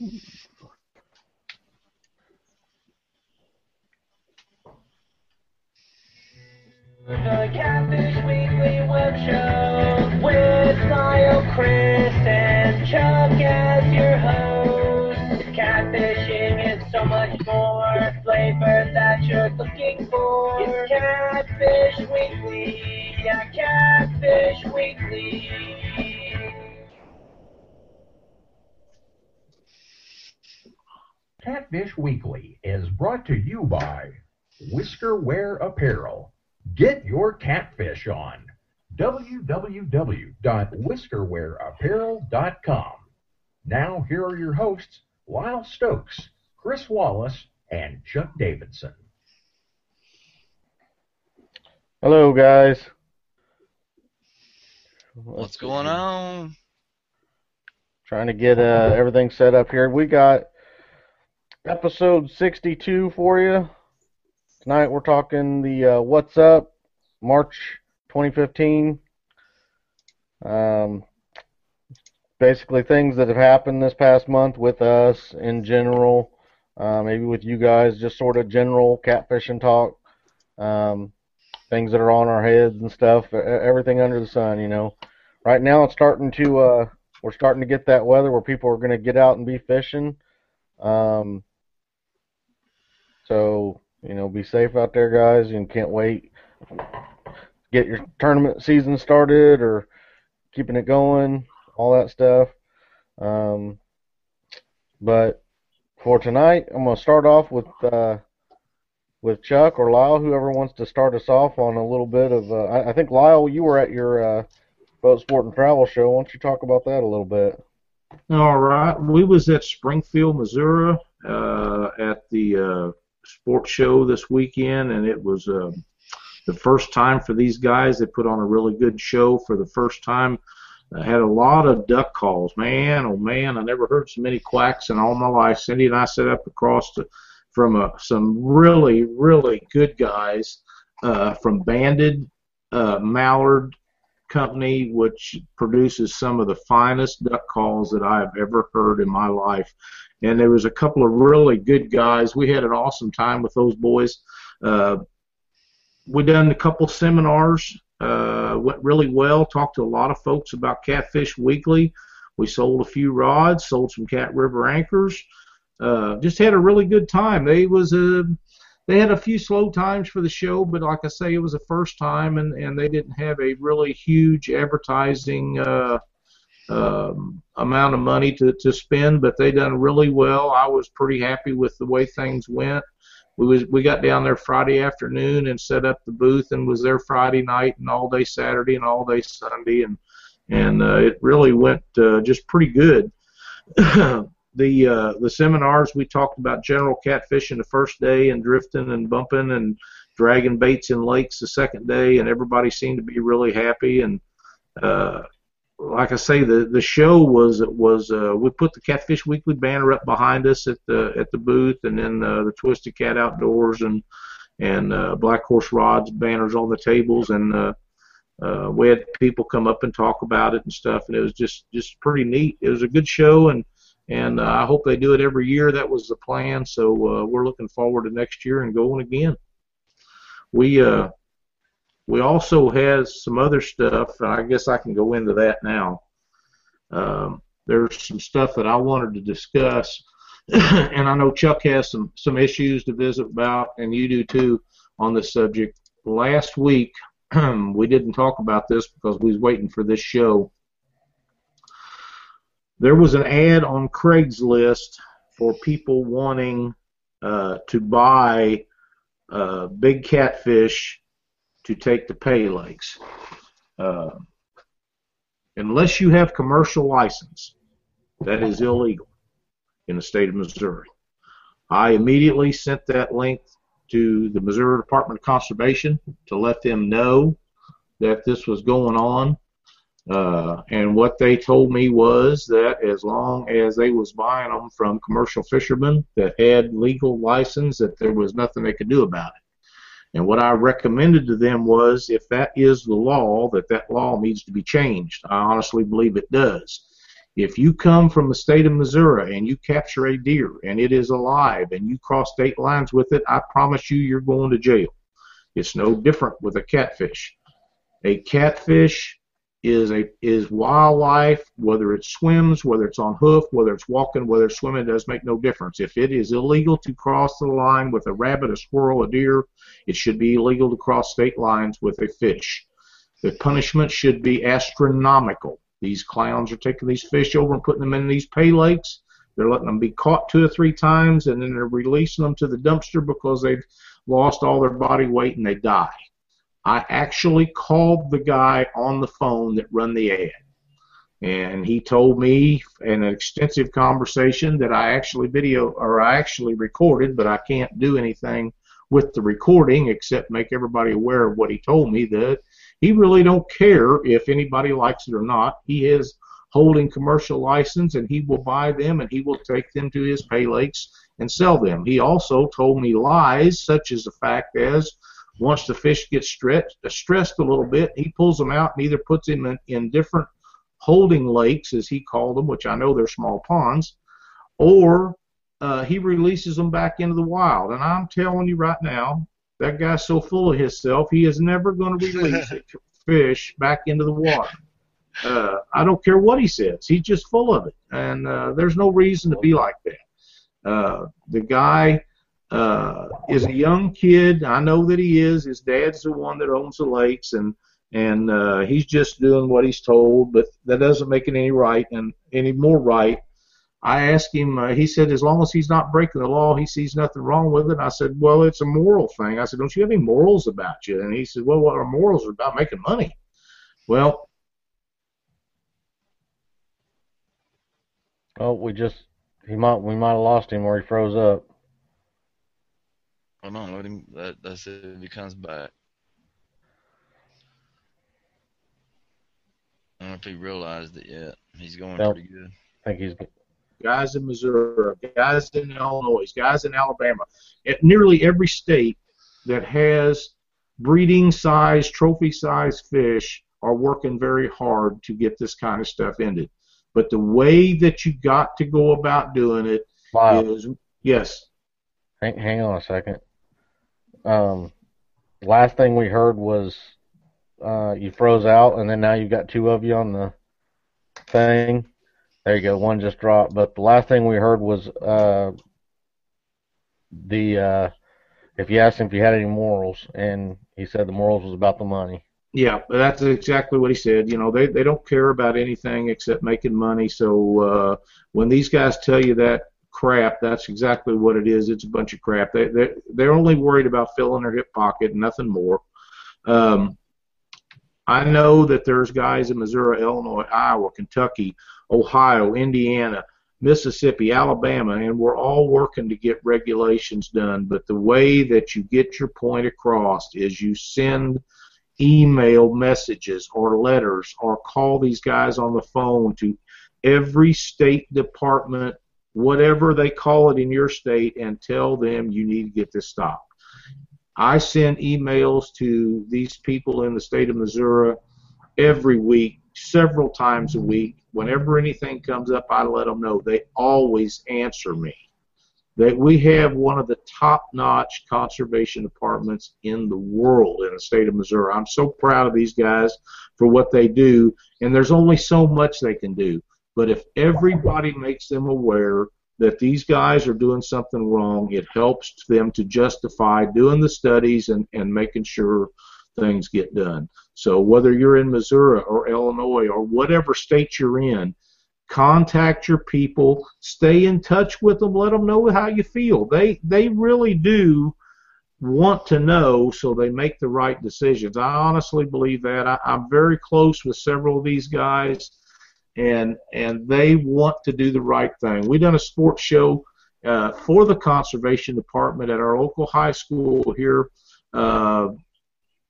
The Catfish Weekly Web Show with Lyle, Chris, and Chuck as your host. Catfishing is so much more flavor that you're looking for. It's Catfish Weekly, yeah, Catfish Weekly. Catfish Weekly is brought to you by Whisker Wear Apparel. Get your catfish on www.whiskerwearapparel.com. Now, here are your hosts, Lyle Stokes, Chris Wallace, and Chuck Davidson. Hello, guys. What's going on? Trying to get uh, everything set up here. We got episode 62 for you. Tonight we're talking the uh, What's Up, March 2015. Um, basically, things that have happened this past month with us in general, uh, maybe with you guys, just sort of general catfishing talk. Um, things that are on our heads and stuff, everything under the sun, you know. Right now it's starting to, uh, we're starting to get that weather where people are going to get out and be fishing. Um, so, you know, be safe out there, guys, and can't wait. Get your tournament season started or keeping it going, all that stuff. Um, but for tonight, I'm going to start off with uh, with Chuck or Lyle, whoever wants to start us off on a little bit of. Uh, I, I think Lyle, you were at your uh, boat sport and travel show. Why don't you talk about that a little bit? All right. We was at Springfield, Missouri, uh, at the uh, sports show this weekend, and it was uh, the first time for these guys. They put on a really good show for the first time. I had a lot of duck calls. Man, oh man, I never heard so many quacks in all my life. Cindy and I sat up across the, from uh, some really, really good guys uh, from Banded uh, Mallard Company, which produces some of the finest duck calls that I have ever heard in my life. And there was a couple of really good guys. We had an awesome time with those boys. Uh, we done a couple seminars. Uh, went really well. Talked to a lot of folks about Catfish Weekly. We sold a few rods, sold some Cat River anchors. Uh, just had a really good time. They was a they had a few slow times for the show, but like I say, it was the first time, and and they didn't have a really huge advertising uh, um, amount of money to to spend, but they done really well. I was pretty happy with the way things went. We was we got down there Friday afternoon and set up the booth and was there Friday night and all day Saturday and all day Sunday and and uh, it really went uh, just pretty good. the uh, the seminars we talked about general catfishing the first day and drifting and bumping and dragging baits in lakes the second day and everybody seemed to be really happy and uh, like I say the the show was was uh, we put the Catfish Weekly banner up behind us at the at the booth and then uh, the Twisted Cat Outdoors and and uh, Black Horse Rods banners on the tables and uh, uh, we had people come up and talk about it and stuff and it was just just pretty neat. It was a good show and and uh, I hope they do it every year. That was the plan. So uh, we're looking forward to next year and going again. We uh, we also had some other stuff. I guess I can go into that now. Um, there's some stuff that I wanted to discuss, and I know Chuck has some some issues to visit about, and you do too on this subject. Last week we didn't talk about this because we was waiting for this show there was an ad on Craigslist for people wanting uh, to buy uh, big catfish to take the pay lakes. Uh, unless you have commercial license, that is illegal in the state of Missouri. I immediately sent that link to the Missouri Department of Conservation to let them know that this was going on. Uh, and what they told me was that as long as they was buying them from commercial fishermen that had legal license, that there was nothing they could do about it. And what I recommended to them was, if that is the law, that that law needs to be changed. I honestly believe it does. If you come from the state of Missouri and you capture a deer and it is alive and you cross state lines with it, I promise you, you're going to jail. It's no different with a catfish. A catfish is a is wildlife, whether it swims, whether it's on hoof, whether it's walking, whether it's swimming, does make no difference. If it is illegal to cross the line with a rabbit, a squirrel, a deer, it should be illegal to cross state lines with a fish. The punishment should be astronomical. These clowns are taking these fish over and putting them in these pay lakes. They're letting them be caught two or three times, and then they're releasing them to the dumpster because they've lost all their body weight and they die. I actually called the guy on the phone that run the ad. And he told me in an extensive conversation that I actually video or I actually recorded, but I can't do anything with the recording except make everybody aware of what he told me that he really don't care if anybody likes it or not. He is holding commercial license and he will buy them and he will take them to his pay lakes and sell them. He also told me lies such as the fact as once the fish gets stretched, uh, stressed a little bit, he pulls them out and either puts them in, in different holding lakes, as he called them, which I know they're small ponds, or uh, he releases them back into the wild. And I'm telling you right now, that guy's so full of himself, he is never going to release a fish back into the water. Uh, I don't care what he says. He's just full of it, and uh, there's no reason to be like that. Uh, the guy uh, is a young kid. I know that he is. His dad's the one that owns the lakes, and and uh, he's just doing what he's told. But that doesn't make it any right and any more right. I asked him. Uh, he said as long as he's not breaking the law, he sees nothing wrong with it. And I said, well, it's a moral thing. I said, don't you have any morals about you? And he said, well, what our morals are about making money. Well. Oh, we just he might we might have lost him where he froze up. Hold on, let him. That, that's it. If he comes back. I don't know if he realized it yet. He's going Nope. pretty good. I think he's good. guys in Missouri, guys in Illinois, guys in Alabama, at nearly every state that has breeding size, trophy size fish are working very hard to get this kind of stuff ended. But the way that you got to go about doing it wow. is yes, Hang, hang on a second. Um, last thing we heard was uh, you froze out, and then now you've got two of you on the thing. There you go. One just dropped. But the last thing we heard was uh, the uh, if you asked him if he had any morals, and he said the morals was about the money. Yeah, that's exactly what he said. You know, they they don't care about anything except making money. So uh, when these guys tell you that crap, that's exactly what it is. It's a bunch of crap. They they they're only worried about filling their hip pocket, nothing more. Um, I know that there's guys in Missouri, Illinois, Iowa, Kentucky, Ohio, Indiana, Mississippi, Alabama, and we're all working to get regulations done. But the way that you get your point across is you send email messages or letters or call these guys on the phone to every state department, whatever they call it in your state, and tell them you need to get this stopped. I send emails to these people in the state of Missouri every week, several times a week. Whenever anything comes up, I let them know. They always answer me. That we have one of the top-notch conservation departments in the world in the state of Missouri. I'm so proud of these guys for what they do, and there's only so much they can do. But if everybody makes them aware that these guys are doing something wrong, it helps them to justify doing the studies and, and making sure things get done. So whether you're in Missouri or Illinois or whatever state you're in, contact your people, stay in touch with them, let them know how you feel. They they really do want to know so they make the right decisions. I honestly believe that. I, I'm very close with several of these guys and and they want to do the right thing. We done a sports show uh, for the conservation department at our local high school here a uh,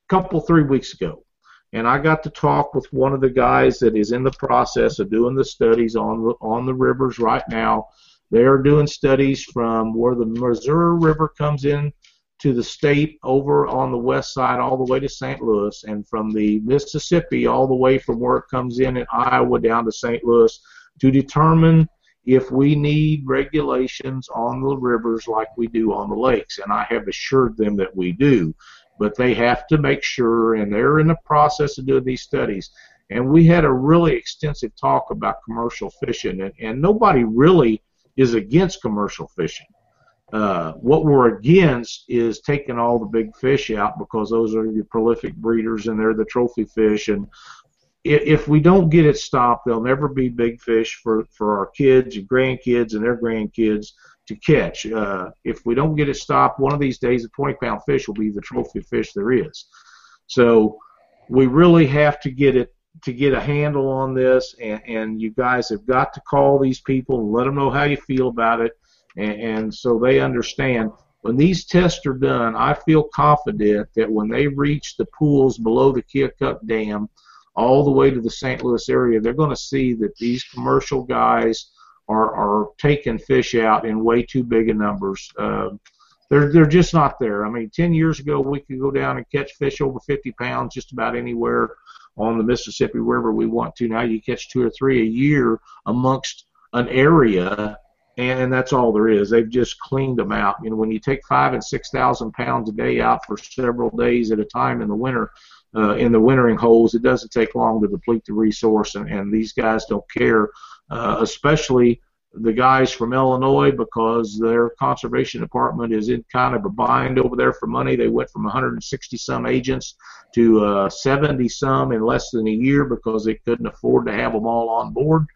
couple three weeks ago, and I got to talk with one of the guys that is in the process of doing the studies on on the rivers right now. They are doing studies from where the Missouri River comes in to the state over on the west side all the way to St. Louis, and from the Mississippi all the way from where it comes in in Iowa down to St. Louis to determine if we need regulations on the rivers like we do on the lakes. And I have assured them that we do. But they have to make sure, and they're in the process of doing these studies. And we had a really extensive talk about commercial fishing, and, and nobody really is against commercial fishing. Uh, what we're against is taking all the big fish out because those are the prolific breeders and they're the trophy fish. And if we don't get it stopped, there'll never be big fish for, for our kids and grandkids and their grandkids to catch. Uh, if we don't get it stopped, one of these days a 20 pound fish will be the trophy fish there is. So we really have to get it to get a handle on this, and, and you guys have got to call these people and let them know how you feel about it and, and so they understand. When these tests are done, I feel confident that when they reach the pools below the Keokuk Dam, all the way to the St. Louis area, they're going to see that these commercial guys are, are taking fish out in way too big a numbers. Uh, they're they're just not there. I mean, 10 years ago, we could go down and catch fish over 50 pounds just about anywhere on the Mississippi River we want to. Now you catch two or three a year amongst an area and that's all there is. They've just cleaned them out. You know, when you take five and six thousand pounds a day out for several days at a time in the winter, uh, in the wintering holes, it doesn't take long to deplete the resource, and, and these guys don't care, uh, especially the guys from Illinois because their conservation department is in kind of a bind over there for money. They went from 160 some agents to uh, 70 some in less than a year because they couldn't afford to have them all on board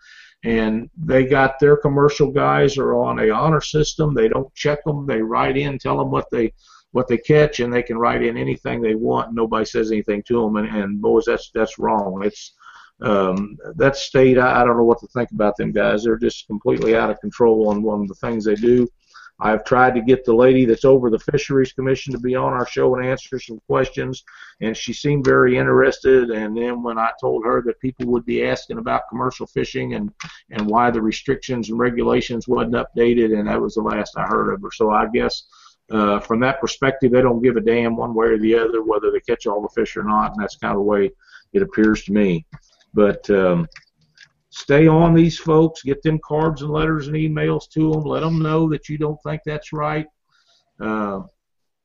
and they got their commercial guys are on a honor system. They don't check them. They write in, tell them what they what they catch, and they can write in anything they want. Nobody says anything to them, and, and boys, that's that's wrong. It's um, that state. I, I don't know what to think about them guys. They're just completely out of control on one of the things they do. I've tried to get the lady that's over the Fisheries Commission to be on our show and answer some questions, and she seemed very interested. And then when I told her that people would be asking about commercial fishing and and why the restrictions and regulations wasn't updated, and that was the last I heard of her. So I guess. Uh, from that perspective, they don't give a damn one way or the other whether they catch all the fish or not, and that's kind of the way it appears to me. But um, stay on these folks, get them cards and letters and emails to them, let them know that you don't think that's right. Uh,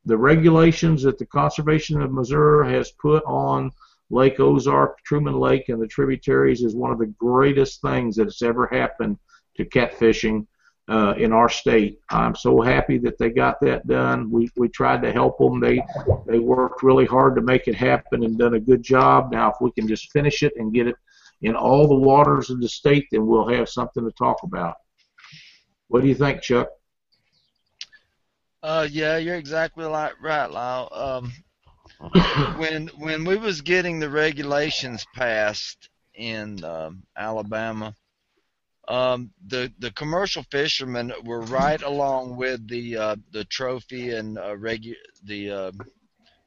the regulations that the Conservation of Missouri has put on Lake Ozark, Truman Lake, and the tributaries is one of the greatest things that has ever happened to catfishing uh, in our state. I'm so happy that they got that done. We we tried to help them. They they worked really hard to make it happen and done a good job. Now, if we can just finish it and get it in all the waters of the state, then we'll have something to talk about. What do you think, Chuck? Uh, yeah, you're exactly right, right, Lyle. Um, when when we was getting the regulations passed in um, Alabama, um, the the commercial fishermen were right along with the uh, the trophy and uh, regu- the uh,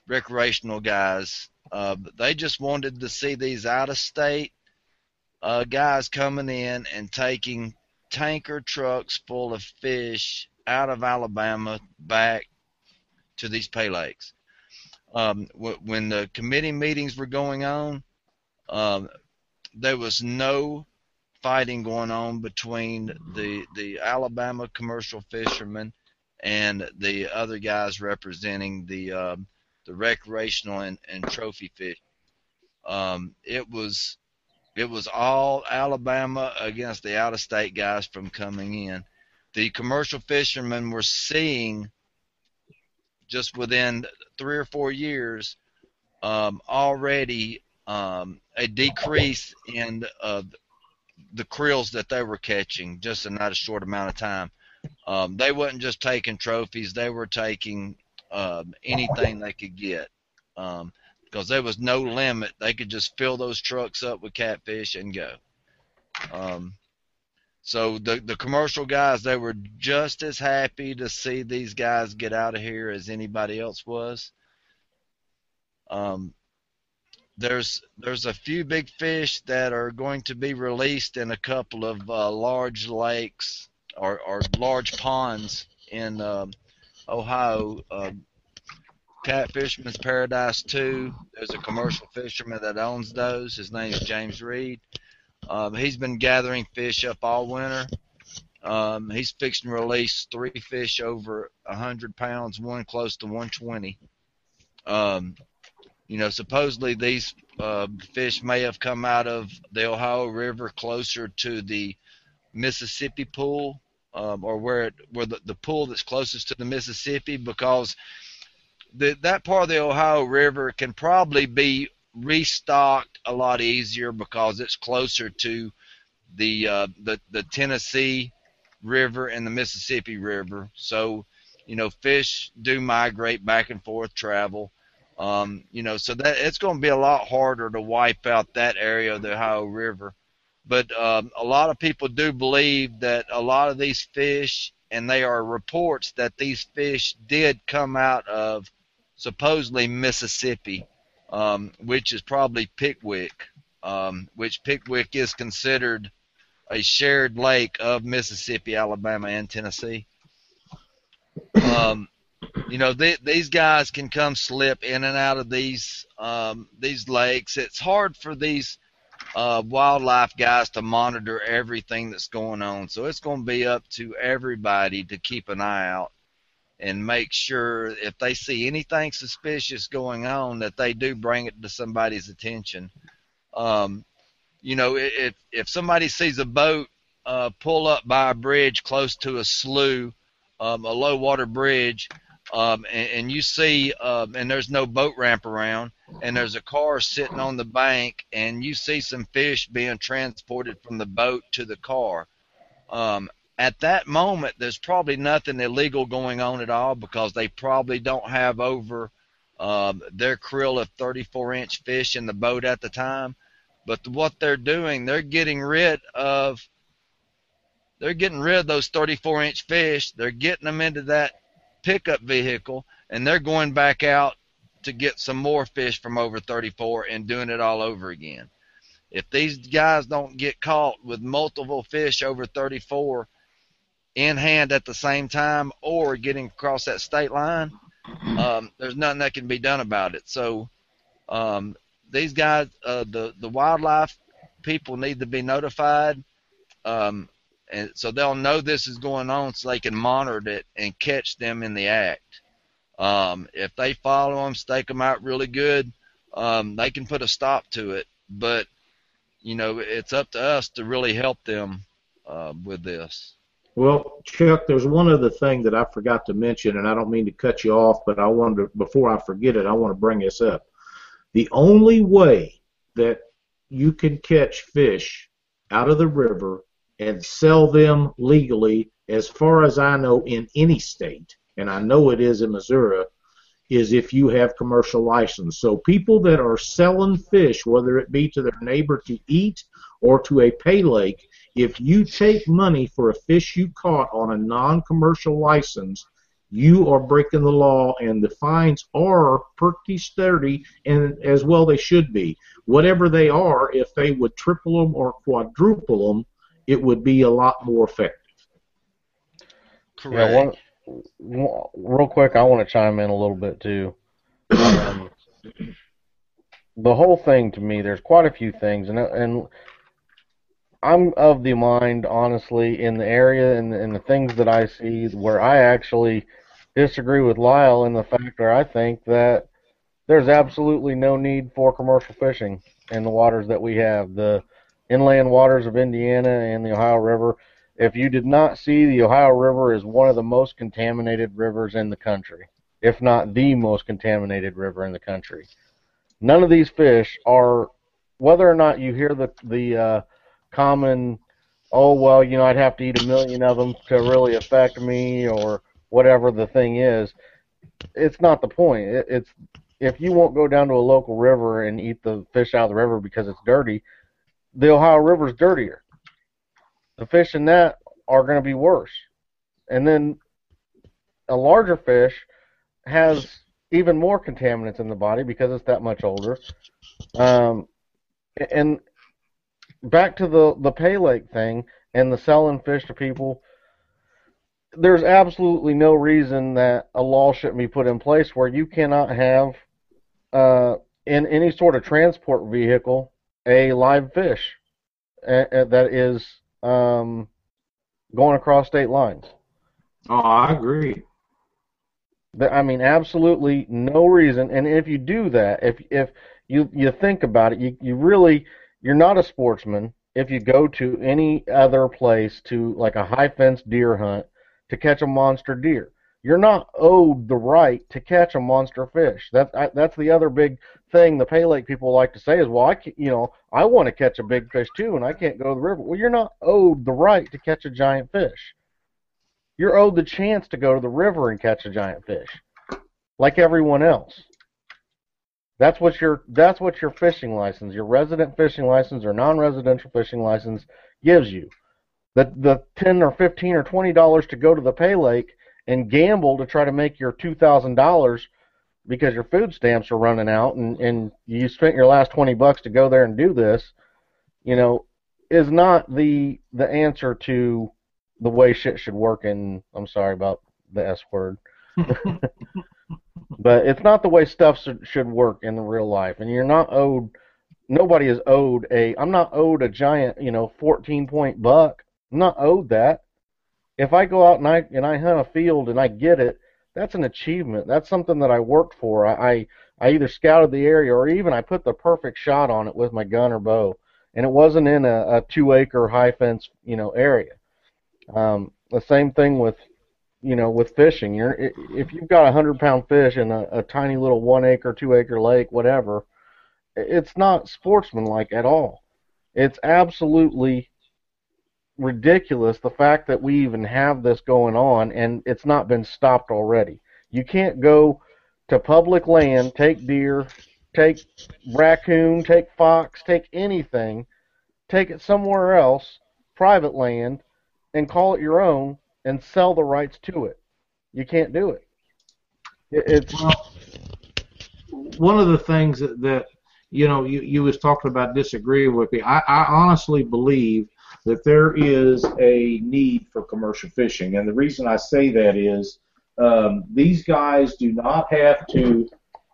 recreational guys. Uh, they just wanted to see these out of state uh, guys coming in and taking tanker trucks full of fish out of Alabama back to these pay lakes. Um, when the committee meetings were going on, um, there was no fighting going on between the the Alabama commercial fishermen and the other guys representing the um, the recreational and, and trophy fish. Um, it was it was all Alabama against the out of state guys from coming in. The commercial fishermen were seeing just within three or four years um, already um, a decrease in uh, the creels that they were catching just in not a short amount of time. Um, they wasn't just taking trophies; they were taking uh, anything they could get. Um, because there was no limit. They could just fill those trucks up with catfish and go. Um, so the the commercial guys, they were just as happy to see these guys get out of here as anybody else was. Um, there's there's a few big fish that are going to be released in a couple of uh, large lakes or, or large ponds in uh, Ohio. Uh, Catfisherman's Paradise 2. There's a commercial fisherman that owns those. His name is James Reed. Um, he's been gathering fish up all winter. Um, he's fixing to release three fish over 100 pounds, one close to 120. Um, you know, supposedly these uh, fish may have come out of the Ohio River closer to the Mississippi pool, um, or where it, where the, the pool that's closest to the Mississippi, because the, that part of the Ohio River can probably be restocked a lot easier because it's closer to the uh, the the Tennessee River and the Mississippi River. So, you know, fish do migrate back and forth, travel. Um, you know, so that it's going to be a lot harder to wipe out that area of the Ohio River. But um, a lot of people do believe that a lot of these fish, and they are reports that these fish did come out of supposedly Mississippi, um, which is probably Pickwick, um, which Pickwick is considered a shared lake of Mississippi, Alabama, and Tennessee. Um, you know, these guys can come slip in and out of these um, these lakes. It's hard for these uh, wildlife guys to monitor everything that's going on. So it's going to be up to everybody to keep an eye out and make sure if they see anything suspicious going on that they do bring it to somebody's attention. Um, you know, if if somebody sees a boat uh, pull up by a bridge close to a slough, um, a low water bridge, um, and, and you see, um, and there's no boat ramp around, and there's a car sitting on the bank, and you see some fish being transported from the boat to the car. At that moment, there's probably nothing illegal going on at all because they probably don't have over um, their creel of 34 inch fish in the boat at the time. But what they're doing, they're getting rid of they're getting rid of those 34 inch fish. They're getting them into that pickup vehicle and they're going back out to get some more fish from over 34 and doing it all over again. If these guys don't get caught with multiple fish over 34 in hand at the same time or getting across that state line, um, there's nothing that can be done about it. So um, these guys, uh, the the wildlife people need to be notified, um, and so they'll know this is going on, so they can monitor it and catch them in the act. Um, if they follow them, stake them out really good, um, they can put a stop to it. But you know, it's up to us to really help them uh, with this. Well, Chuck, there's one other thing that I forgot to mention, and I don't mean to cut you off, but I wanted to, before I forget it, I want to bring this up. The only way that you can catch fish out of the river and sell them legally, as far as I know, in any state, and I know it is in Missouri, is if you have commercial license. So people that are selling fish, whether it be to their neighbor to eat or to a pay lake, if you take money for a fish you caught on a non-commercial license, you are breaking the law, and the fines are pretty sturdy, and as well they should be. Whatever they are, if they would triple them or quadruple them, it would be a lot more effective. Correct. Yeah, one, real quick, I want to chime in a little bit too. Um, the whole thing to me, there's quite a few things, and and I'm of the mind, honestly, in the area and, and the things that I see, where I actually disagree with Lyle in the fact where I think that there's absolutely no need for commercial fishing in the waters that we have. The inland waters of Indiana and the Ohio River. If you did not see, the Ohio River is one of the most contaminated rivers in the country, if not the most contaminated river in the country. None of these fish are, whether or not you hear the the uh, common, oh well, you know, I'd have to eat a million of them to really affect me, or whatever the thing is. It's not the point. It, it's if you won't go down to a local river and eat the fish out of the river because it's dirty, the Ohio River's dirtier. The fish in that are going to be worse. And then a larger fish has even more contaminants in the body because it's that much older. Um, and back to the the pay lake thing and the selling fish to people. There's absolutely no reason that a law shouldn't be put in place where you cannot have uh, in any sort of transport vehicle a live fish. that is um, going across state lines. Oh, I agree. I mean, absolutely no reason. And if you do that, if if you you think about it, you you really you're not a sportsman if you go to any other place to like a high fence deer hunt to catch a monster deer. You're not owed the right to catch a monster fish. That's I, that's the other big thing the Pay Lake people like to say is, well, I can, you know I want to catch a big fish too, and I can't go to the river. Well, you're not owed the right to catch a giant fish. You're owed the chance to go to the river and catch a giant fish, like everyone else. That's what your that's what your fishing license, your resident fishing license or non-residential fishing license gives you. The the ten or fifteen or twenty dollars to go to the pay lake and gamble to try to make your two thousand dollars because your food stamps are running out and, and you spent your last twenty bucks to go there and do this, you know, is not the the answer to the way shit should work in I'm sorry about the S word. but it's not the way stuff should, work in the real life and you're not owed nobody is owed a I'm not owed a giant, you know, 14 point buck. I'm not owed that. If I go out and I and I hunt a field and I get it, that's an achievement. That's something that I worked for. I I, I either scouted the area or even I put the perfect shot on it with my gun or bow, and it wasn't in a, a two acre high fence, you know, area. Um, the same thing with you know, with fishing. You're if you've got a hundred pound fish in a, a tiny little one acre, two acre lake, whatever, it's not sportsmanlike at all. It's absolutely ridiculous the fact that we even have this going on and it's not been stopped already. You can't go to public land, take deer, take raccoon, take fox, take anything, take it somewhere else, private land, and call it your own and sell the rights to it. You can't do it. It- It's Well, one of the things that, that you know you, you was talking about disagreeing with me. I, I honestly believe that there is a need for commercial fishing, and the reason I say that is um, these guys do not have to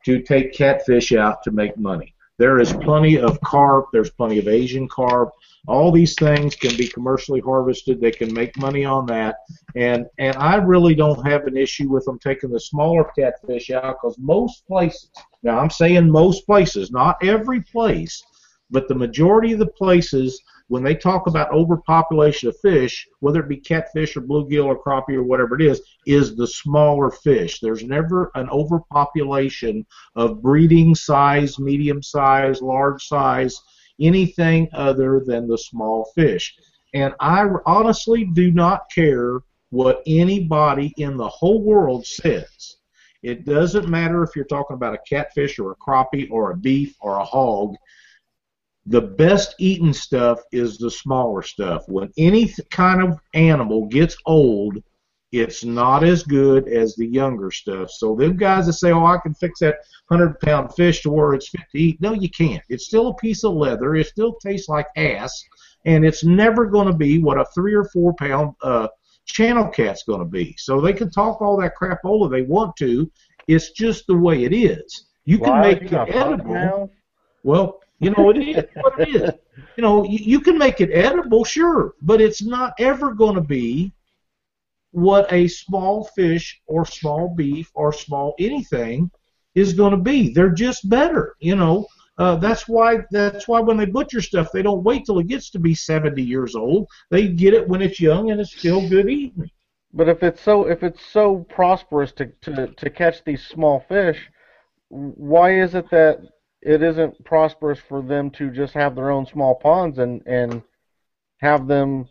to take catfish out to make money. There is plenty of carp. There's plenty of Asian carp. All these things can be commercially harvested. They can make money on that, and and I really don't have an issue with them taking the smaller catfish out because most places. Now I'm saying most places, not every place, but the majority of the places when they talk about overpopulation of fish, whether it be catfish or bluegill or crappie or whatever it is, is the smaller fish. There's never an overpopulation of breeding size, medium size, large size, anything other than the small fish. And I honestly do not care what anybody in the whole world says. It doesn't matter if you're talking about a catfish or a crappie or a beef or a hog. The best eating stuff is the smaller stuff. When any th- kind of animal gets old, it's not as good as the younger stuff. So them guys that say, "Oh, I can fix that hundred pound fish to where it's fit to eat," no, you can't. It's still a piece of leather. It still tastes like ass, and it's never going to be what a three or four pound uh, channel cat's going to be. So they can talk all that crapola they want to. It's just the way it is. You can make you it edible. now? Well, you know, it is what it is. You know, you, you can make it edible, sure, but it's not ever going to be what a small fish or small beef or small anything is going to be. They're just better, you know. Uh, that's why that's why when they butcher stuff, they don't wait till it gets to be 70 years old. They get it when it's young and it's still good eating. But if it's so if it's so prosperous to, to, to catch these small fish, why is it that it isn't prosperous for them to just have their own small ponds and and have them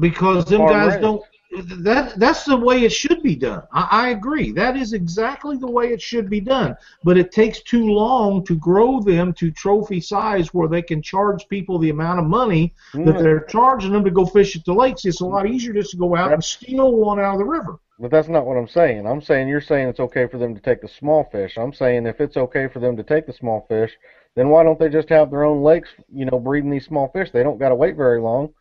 because them guys raised. don't. That that's the way it should be done. I, I agree. That is exactly the way it should be done. But it takes too long to grow them to trophy size where they can charge people the amount of money that mm. they're charging them to go fish at the lakes. It's a lot easier just to go out and steal one out of the river. But that's not what I'm saying. I'm saying you're saying it's okay for them to take the small fish. I'm saying if it's okay for them to take the small fish, then why don't they just have their own lakes, you know, breeding these small fish? They don't got to wait very long.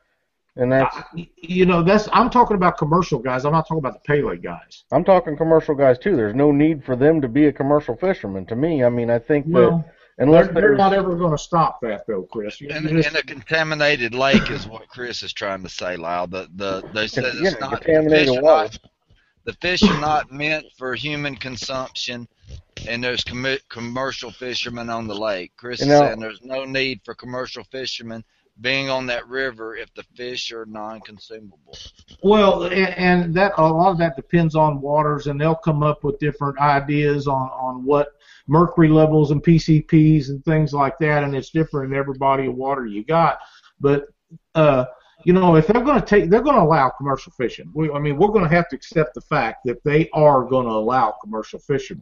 And that's I- you know, that's I'm talking about commercial guys. I'm not talking about the Pay Lake guys. I'm talking commercial guys too. There's no need for them to be a commercial fisherman. To me, I mean, I think that Well, unless They're, they're not ever going to stop that though, Chris. You- And, you just- and a contaminated lake is what Chris is trying to say, Lyle. The the they said Yeah, it's not contaminated water. the fish are not meant for human consumption, and there's commi- commercial fishermen on the lake. Chris You is saying there's no need for commercial fishermen being on that river if the fish are non-consumable. Well, a- and that a lot of that depends on waters, and they'll come up with different ideas on on what mercury levels and PCBs and things like that, and it's different in every body of water you got. But uh, you know, if they're going to take, they're going to allow commercial fishing. We, I mean, we're going to have to accept the fact that they are going to allow commercial fishing.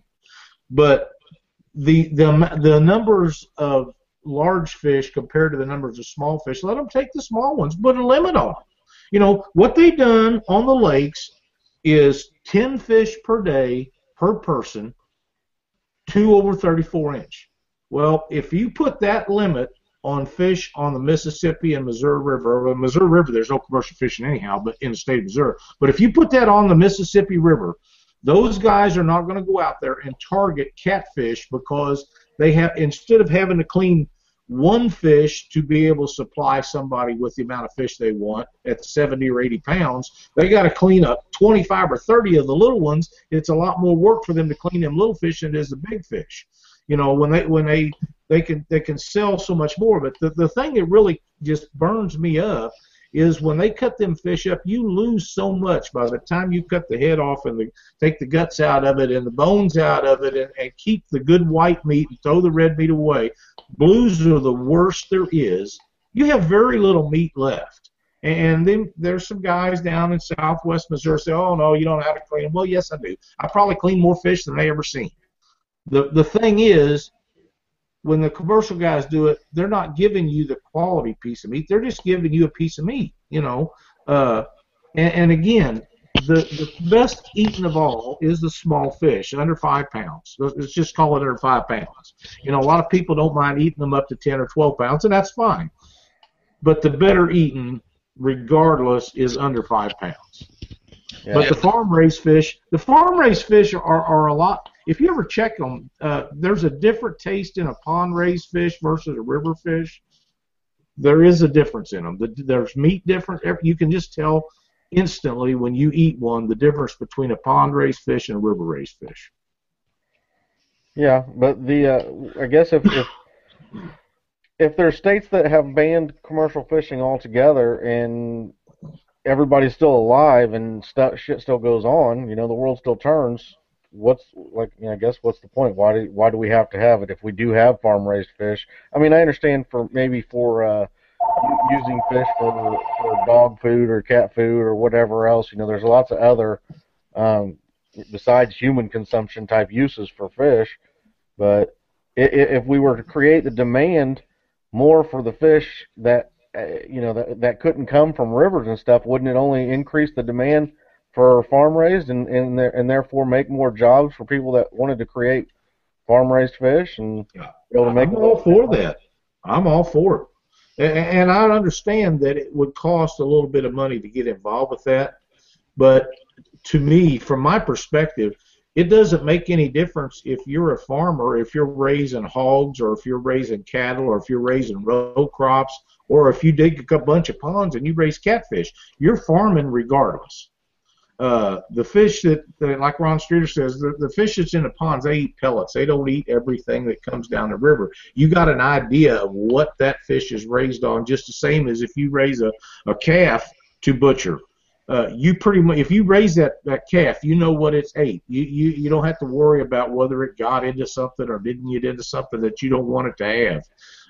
But the the the numbers of large fish compared to the numbers of small fish, let them take the small ones, put a limit on them. You know, what they've done on the lakes is 10 fish per day per person, two over 34 inch. Well, if you put that limit on fish on the Mississippi and Missouri River, Missouri River, there's no commercial fishing anyhow, but in the state of Missouri. But if you put that on the Mississippi River, those guys are not going to go out there and target catfish because they have, instead of having to clean one fish to be able to supply somebody with the amount of fish they want at 70 or 80 pounds, they got to clean up 25 or 30 of the little ones. It's a lot more work for them to clean them little fish than it is the big fish. You know, when they when they they can they can sell so much more. But the the thing that really just burns me up is when they cut them fish up, you lose so much by the time you cut the head off and the, take the guts out of it and the bones out of it and, and keep the good white meat and throw the red meat away. Blues are the worst there is. You have very little meat left. And then there's some guys down in southwest Missouri say, oh, no, you don't know how to clean them. Well, yes, I do. I probably clean more fish than they ever seen. The, the thing is, when the commercial guys do it, they're not giving you the quality piece of meat. They're just giving you a piece of meat, you know. Uh, and, and again, the, the best eaten of all is the small fish, under five pounds. Let's just call it under five pounds. You know, a lot of people don't mind eating them up to 10 or 12 pounds, and that's fine. But the better eaten, regardless, is under five pounds. Yeah. But the farm raised fish, the farm raised fish are, are a lot. If you ever check them, uh, there's a different taste in a pond raised fish versus a river fish. There is a difference in them. The, there's meat difference. You can just tell instantly when you eat one the difference between a pond raised fish and a river raised fish. Yeah, but the uh, I guess if if if there's states that have banned commercial fishing altogether and everybody's still alive and stuff shit still goes on, you know, the world still turns. What's like? You know, I guess what's the point? Why do why do we have to have it if we do have farm raised fish? I mean, I understand for maybe for uh, using fish for for dog food or cat food or whatever else. You know, there's lots of other um, besides human consumption type uses for fish. But if we were to create the demand more for the fish that uh, you know that that couldn't come from rivers and stuff, wouldn't it only increase the demand for farm raised and and, there, and therefore make more jobs for people that wanted to create farm raised fish and Yeah. be able to make I'm all for that. I'm all for it. And I understand that it would cost a little bit of money to get involved with that. But to me, from my perspective, it doesn't make any difference if you're a farmer, if you're raising hogs, or if you're raising cattle, or if you're raising row crops, or if you dig a bunch of ponds and you raise catfish. You're farming regardless. Uh, the fish that, that, like Ron Streeter says, the, the fish that's in the ponds, they eat pellets. They don't eat everything that comes down the river. You got an idea of what that fish is raised on, just the same as if you raise a, a calf to butcher. Uh, you pretty much, if you raise that, that calf, you know what it's ate. You, you you don't have to worry about whether it got into something or didn't get into something that you don't want it to have.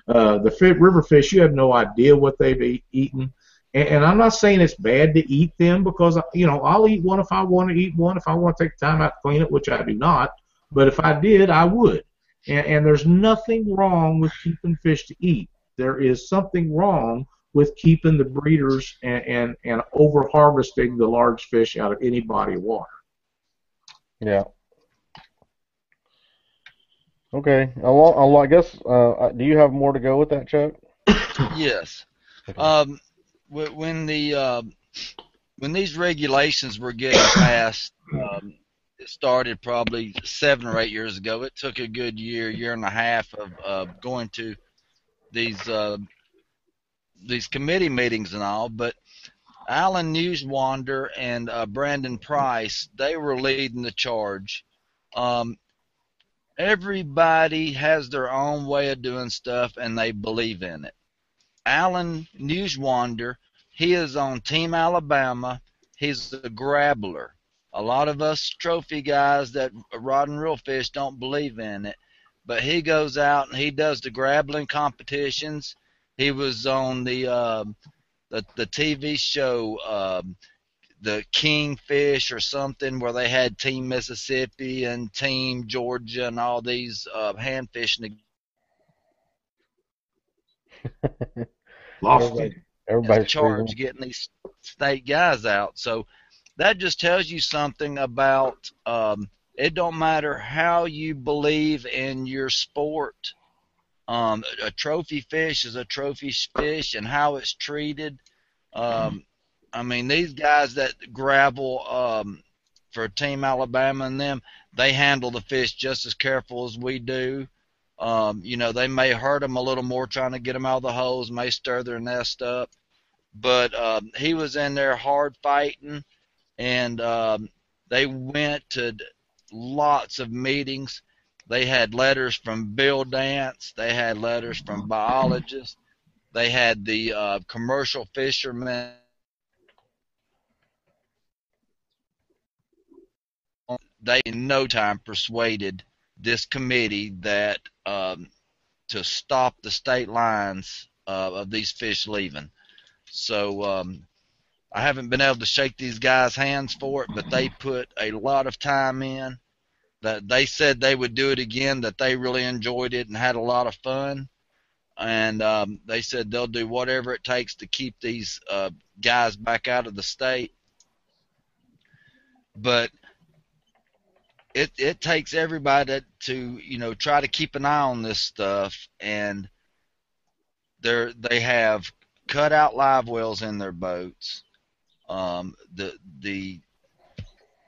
Uh, the river fish, you have no idea what they've eat, eaten. And, and I'm not saying it's bad to eat them because you know I'll eat one if I want to eat one if I want to take the time out to clean it, which I do not. But if I did, I would. And, and there's nothing wrong with keeping fish to eat. There is something wrong with keeping the breeders and, and, and over harvesting the large fish out of any body of water. Yeah. Okay. I'll, I'll, I guess. Uh, do you have more to go with that, Chuck? Yes. Okay. Um, wh- when the uh, when these regulations were getting passed, um, it started probably seven or eight years ago. It took a good year, year and a half of uh, going to these uh, these committee meetings and all. But Alan Newswander and uh, Brandon Price, they were leading the charge. Um, everybody has their own way of doing stuff, and they believe in it. Alan Newswander, he is on Team Alabama. He's a grabbler. A lot of us trophy guys that rod and reel fish don't believe in it, but he goes out and he does the grabbling competitions. He was on the uh, the the TV show um, the Kingfish or something where they had Team Mississippi and Team Georgia and all these uh, hand fishing Lost Everybody- it. Everybody's charge freezing. getting these state guys out. So that just tells you something about um, it. Don't matter how you believe in your sport. Um, a trophy fish is a trophy fish, and how it's treated. Um, I mean, these guys that grabble um, for Team Alabama and them, they handle the fish just as careful as we do. Um, you know, they may hurt them a little more trying to get them out of the holes, may stir their nest up. But um, he was in there hard fighting, and um, they went to lots of meetings. They had letters from Bill Dance, they had letters from biologists, they had the uh, commercial fishermen. They in no time persuaded this committee that um, to stop the state lines uh, of these fish leaving. So um, I haven't been able to shake these guys' hands for it, but they put a lot of time in. That they said they would do it again. That they really enjoyed it and had a lot of fun. And um, they said they'll do whatever it takes to keep these uh, guys back out of the state. But it it takes everybody to you know try to keep an eye on this stuff and they're they have cut out live wells in their boats. Um the the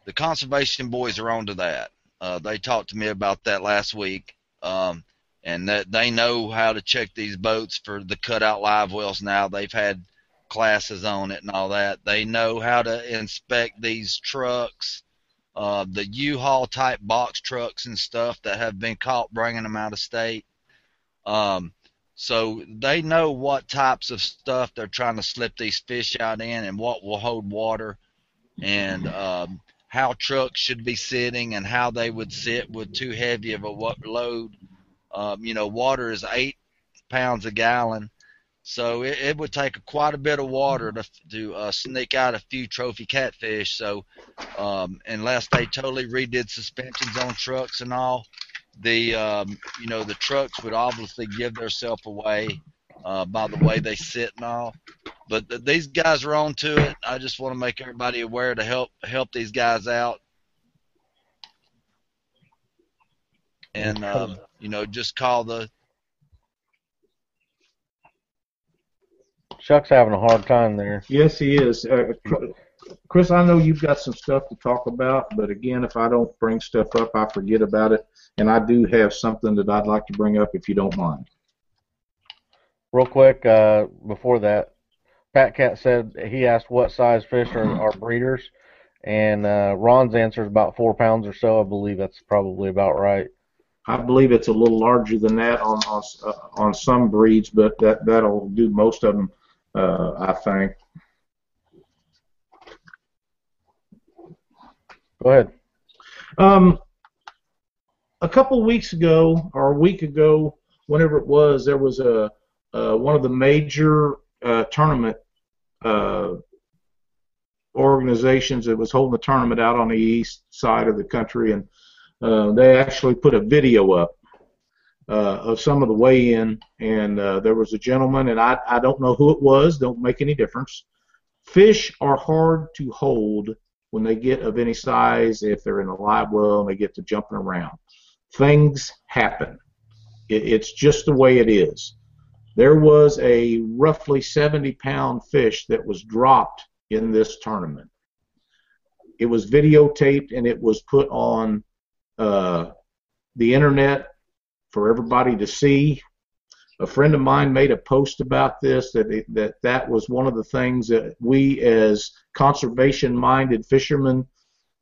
the conservation boys are onto that. Uh they talked to me about that last week. Um and that they know how to check these boats for the cut out live wells now. They've had classes on it and all that. They know how to inspect these trucks uh, the U-Haul type box trucks and stuff that have been caught bringing them out of state. Um, so they know what types of stuff they're trying to slip these fish out in and what will hold water and um, how trucks should be sitting and how they would sit with too heavy of a load. Um, you know, water is eight pounds a gallon. So it, it would take quite a bit of water to to uh, sneak out a few trophy catfish. So um, unless they totally redid suspensions on trucks and all, the um, you know the trucks would obviously give themselves away uh, by the way they sit and all. But th- these guys are on to it. I just want to make everybody aware to help help these guys out, and um, you know just call the Chuck's having a hard time there. Yes, he is. Uh, Chris, I know you've got some stuff to talk about, but again, if I don't bring stuff up, I forget about it. And I do have something that I'd like to bring up if you don't mind. Real quick, uh, before that, Pat Cat said he asked what size fish are, are breeders, and uh, Ron's answer is about four pounds or so. I believe that's probably about right. I believe it's a little larger than that on on, uh, on some breeds, but that that'll do most of them, uh, I think. Go ahead. Um, a couple weeks ago, or a week ago, whenever it was, there was a uh, one of the major uh, tournament uh, organizations that was holding a tournament out on the east side of the country, and uh, they actually put a video up uh, of some of the weigh-in, and uh, there was a gentleman, and I I don't know who it was. Don't make any difference. Fish are hard to hold when they get of any size, if they're in a live well and they get to jumping around. Things happen. It, it's just the way it is. There was a roughly 70 pound fish that was dropped in this tournament. it was videotaped and it was put on uh, the internet for everybody to see. A friend of mine made a post about this that it, that that was one of the things that we as conservation-minded fishermen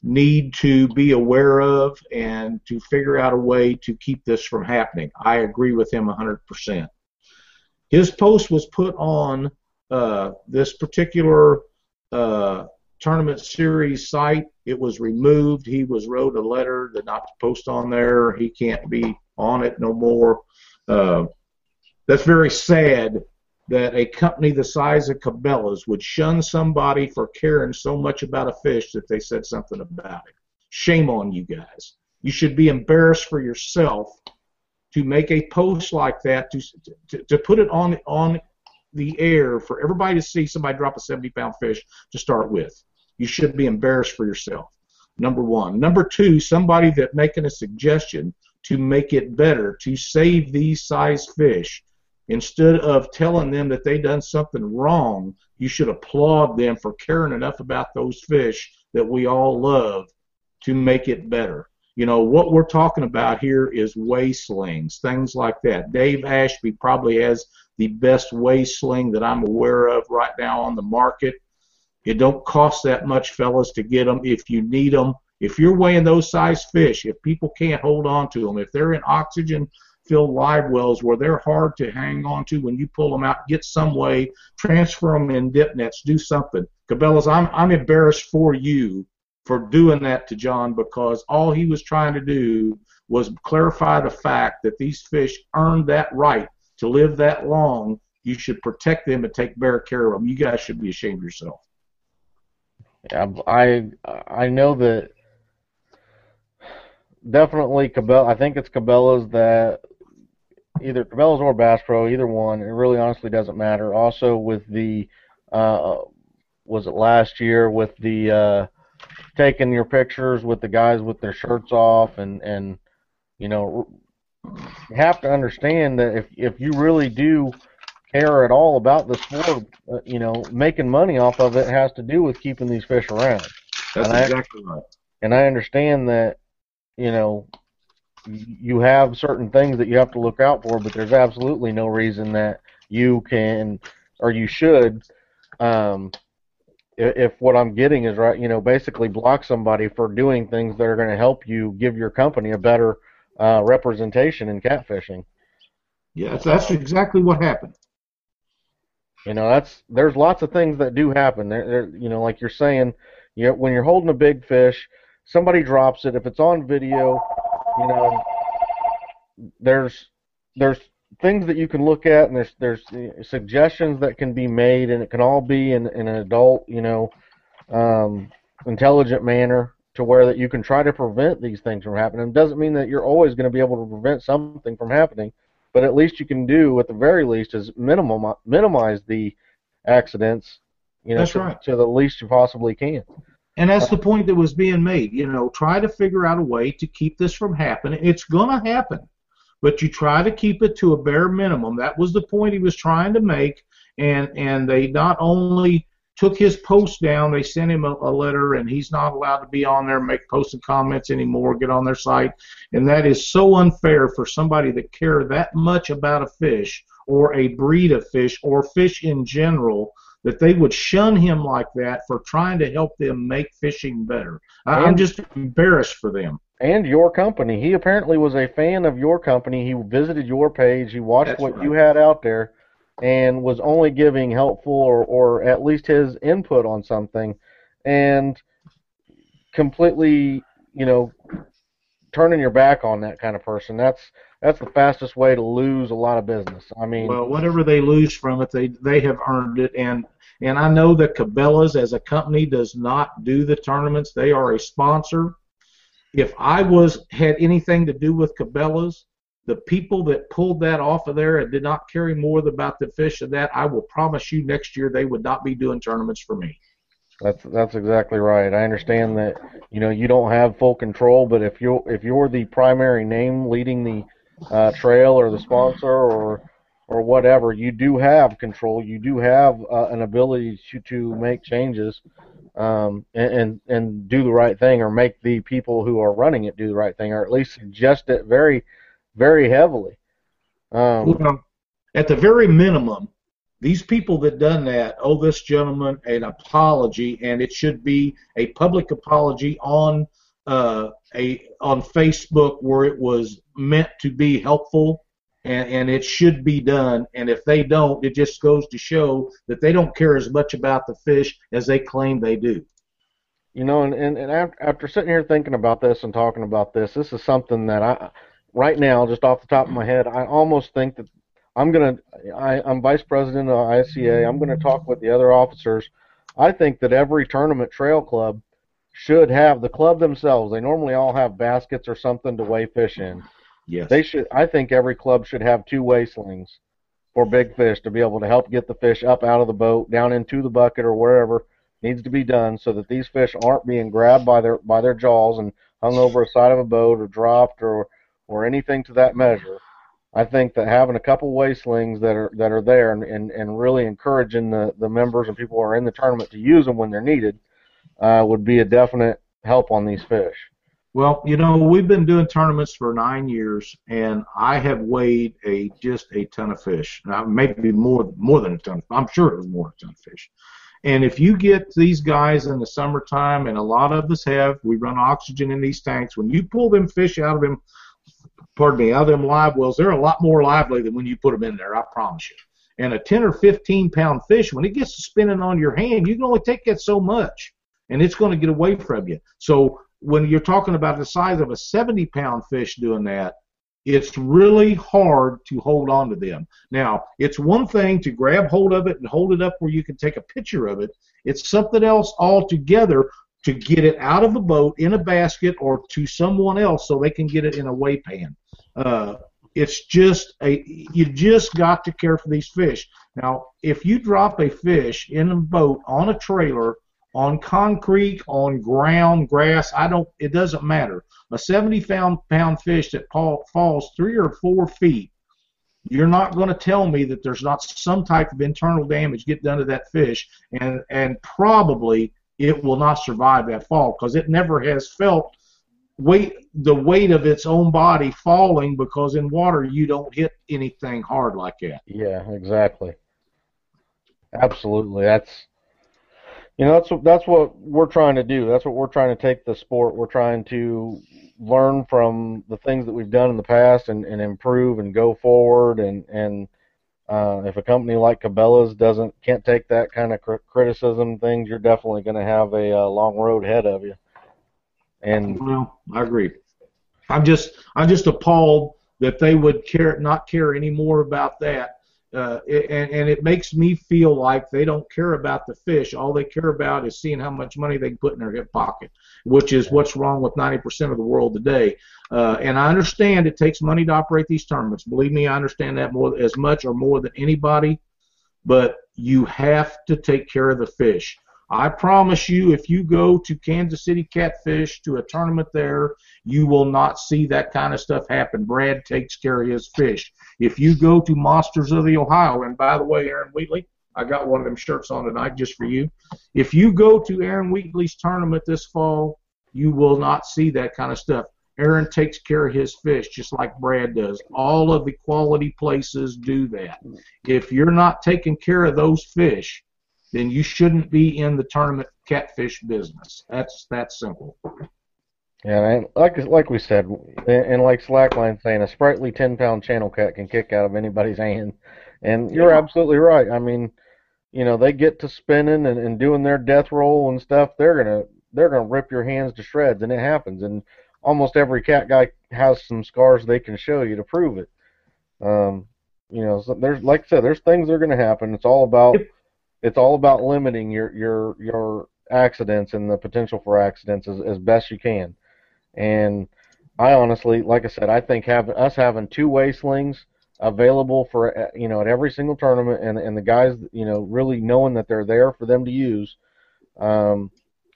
need to be aware of and to figure out a way to keep this from happening. I agree with him 100%. His post was put on uh, this particular uh, tournament series site. It was removed. He was wrote a letter that not to post on there. He can't be on it no more. Uh, that's very sad that a company the size of Cabela's would shun somebody for caring so much about a fish that they said something about it. Shame on you guys. You should be embarrassed for yourself to make a post like that to to, to put it on on the air for everybody to see somebody drop a 70 pound fish to start with. You should be embarrassed for yourself. Number one. Number two, somebody that making a suggestion to make it better, to save these size fish, instead of telling them that they done something wrong, you should applaud them for caring enough about those fish that we all love to make it better. You know, what we're talking about here is weigh slings, things like that. Dave Ashby probably has the best weigh sling that I'm aware of right now on the market. It don't cost that much, fellas, to get them if you need them. If you're weighing those size fish, if people can't hold on to them, if they're in oxygen filled live wells where they're hard to hang on to when you pull them out, get some way, transfer them in dip nets, do something. Cabela's, I'm, I'm embarrassed for you for doing that to John because all he was trying to do was clarify the fact that these fish earned that right to live that long. You should protect them and take better care of them. You guys should be ashamed of yourself. Yeah, I I know that definitely Cabela. I think it's Cabela's that either Cabela's or Bass Pro, either one. It really honestly doesn't matter. Also with the uh, was it last year with the uh, taking your pictures with the guys with their shirts off and and you know you have to understand that if if you really do care at all about the sport, uh, you know, making money off of it has to do with keeping these fish around. That's And I- exactly right. And I understand that, you know, you have certain things that you have to look out for, but there's absolutely no reason that you can or you should, um, i- if what I'm getting is right, you know, basically block somebody for doing things that are going to help you give your company a better uh, representation in catfishing. Yeah, that's, that's exactly what happened. You know, that's there's lots of things that do happen. There, there you know, like you're saying, you know, when you're holding a big fish, somebody drops it. If it's on video, you know, there's there's things that you can look at, and there's there's suggestions that can be made, and it can all be in, in an adult, you know, um, intelligent manner to where that you can try to prevent these things from happening. It doesn't mean that you're always going to be able to prevent something from happening, but at least you can do, at the very least, is minimum minimize the accidents. You know, That's to, right. to the least you possibly can. And that's the point that was being made. You know, try to figure out a way to keep this from happening. It's going to happen, but you try to keep it to a bare minimum. That was the point he was trying to make. And and they not only took his post down, they sent him a, a letter, and he's not allowed to be on there, make posts and comments anymore, get on their site. And that is so unfair for somebody that care that much about a fish or a breed of fish or fish in general that they would shun him like that for trying to help them make fishing better. I, I'm just embarrassed for them. and your company. He apparently was a fan of your company. He visited your page. He watched That's what right. you had out there, and was only giving helpful or, or at least his input on something, and completely, you know, turning your back on that kind of person. That's that's the fastest way to lose a lot of business. I mean, Well, whatever they lose from it, they they have earned it. And and I know that Cabela's as a company does not do the tournaments. They are a sponsor. If I was had anything to do with Cabela's, the people that pulled that off of there and did not carry more about the fish of that, I will promise you next year they would not be doing tournaments for me. That's that's exactly right. I understand that you know you don't have full control, but if you're if you're the primary name leading the uh, trail or the sponsor or or whatever, you do have control. You do have uh, an ability to to make changes. um, and, and and do the right thing, or make the people who are running it do the right thing, or at least suggest it very, very heavily. Um, Well, at the very minimum, these people that done that owe this gentleman an apology, and it should be a public apology on uh, a on Facebook where it was meant to be helpful, and, and it should be done. And if they don't, it just goes to show that they don't care as much about the fish as they claim they do. You know, and, and, and after, after sitting here thinking about this and talking about this, this is something that I, right now, just off the top of my head, I almost think that I'm gonna, I, I'm vice president of ICA. I'm gonna talk with the other officers. I think that every tournament trail club should have the club themselves. They normally all have baskets or something to weigh fish in. Yes. They should. I think every club should have two weigh slings for big fish to be able to help get the fish up out of the boat, down into the bucket or wherever needs to be done, so that these fish aren't being grabbed by their by their jaws and hung over a side of a boat or dropped or or anything to that measure. I think that having a couple weigh slings that are that are there and, and, and really encouraging the, the members and people who are in the tournament to use them when they're needed uh, would be a definite help on these fish. Well, you know, we've been doing tournaments for nine years, and I have weighed a just a ton of fish. Now, maybe more more than a ton. I'm sure it was more than a ton of fish. And if you get these guys in the summertime, and a lot of us have, we run oxygen in these tanks. When you pull them fish out of them, pardon me, out of them live wells, they're a lot more lively than when you put them in there. I promise you. And a 10 or 15 pound fish, when it gets to spinning on your hand, you can only take that so much, and it's going to get away from you. So when you're talking about the size of a 70 pound fish doing that, it's really hard to hold on to them. Now, it's one thing to grab hold of it and hold it up where you can take a picture of it. It's something else altogether to get it out of the boat in a basket or to someone else so they can get it in a weigh pan. Uh, it's just a you just got to care for these fish. Now, if you drop a fish in a boat on a trailer on concrete, on ground, grass, I don't. It doesn't matter. A 70 pound pound fish that fall, falls three or four feet, you're not going to tell me that there's not some type of internal damage get done to that fish, and and probably it will not survive that fall because it never has felt weight the weight of its own body falling because in water you don't hit anything hard like that. Yeah, exactly. Absolutely. That's you know that's that's what we're trying to do. That's what we're trying to take the sport. We're trying to learn from the things that we've done in the past and, and improve and go forward. And and uh, if a company like Cabela's doesn't can't take that kind of cr- criticism things, you're definitely going to have a uh, long road ahead of you. And Well, I agree. I'm just I'm just appalled that they would care not care any more about that. Uh, it- and and it makes me feel like they don't care about the fish. All they care about is seeing how much money they can put in their hip pocket, which is what's wrong with 90% of the world today. Uh, and I understand it takes money to operate these tournaments. Believe me, I understand that more as much or more than anybody. But you have to take care of the fish. I promise you, if you go to Kansas City Catfish to a tournament there, you will not see that kind of stuff happen. Brad takes care of his fish. If you go to Monsters of the Ohio, and by the way, Aaron Wheatley, I got one of them shirts on tonight just for you. If you go to Aaron Wheatley's tournament this fall, you will not see that kind of stuff. Aaron takes care of his fish just like Brad does. All of the quality places do that. If you're not taking care of those fish, then you shouldn't be in the tournament catfish business. That's that simple. Yeah, and like like we said, and and like Slackline saying, a sprightly ten pound channel cat can kick out of anybody's hand, and you're Yeah. absolutely right. I mean, you know, they get to spinning and, and doing their death roll and stuff. They're gonna they're gonna rip your hands to shreds, and it happens. And almost every cat guy has some scars they can show you to prove it. Um, you know, so there's like I said, there's things that are gonna happen. It's all about it's all about limiting your your your accidents and the potential for accidents as, as best you can. And I honestly, like I said, I think having us having two weigh slings available for uh, you know at every single tournament, and and the guys you know really knowing that they're there for them to use, um,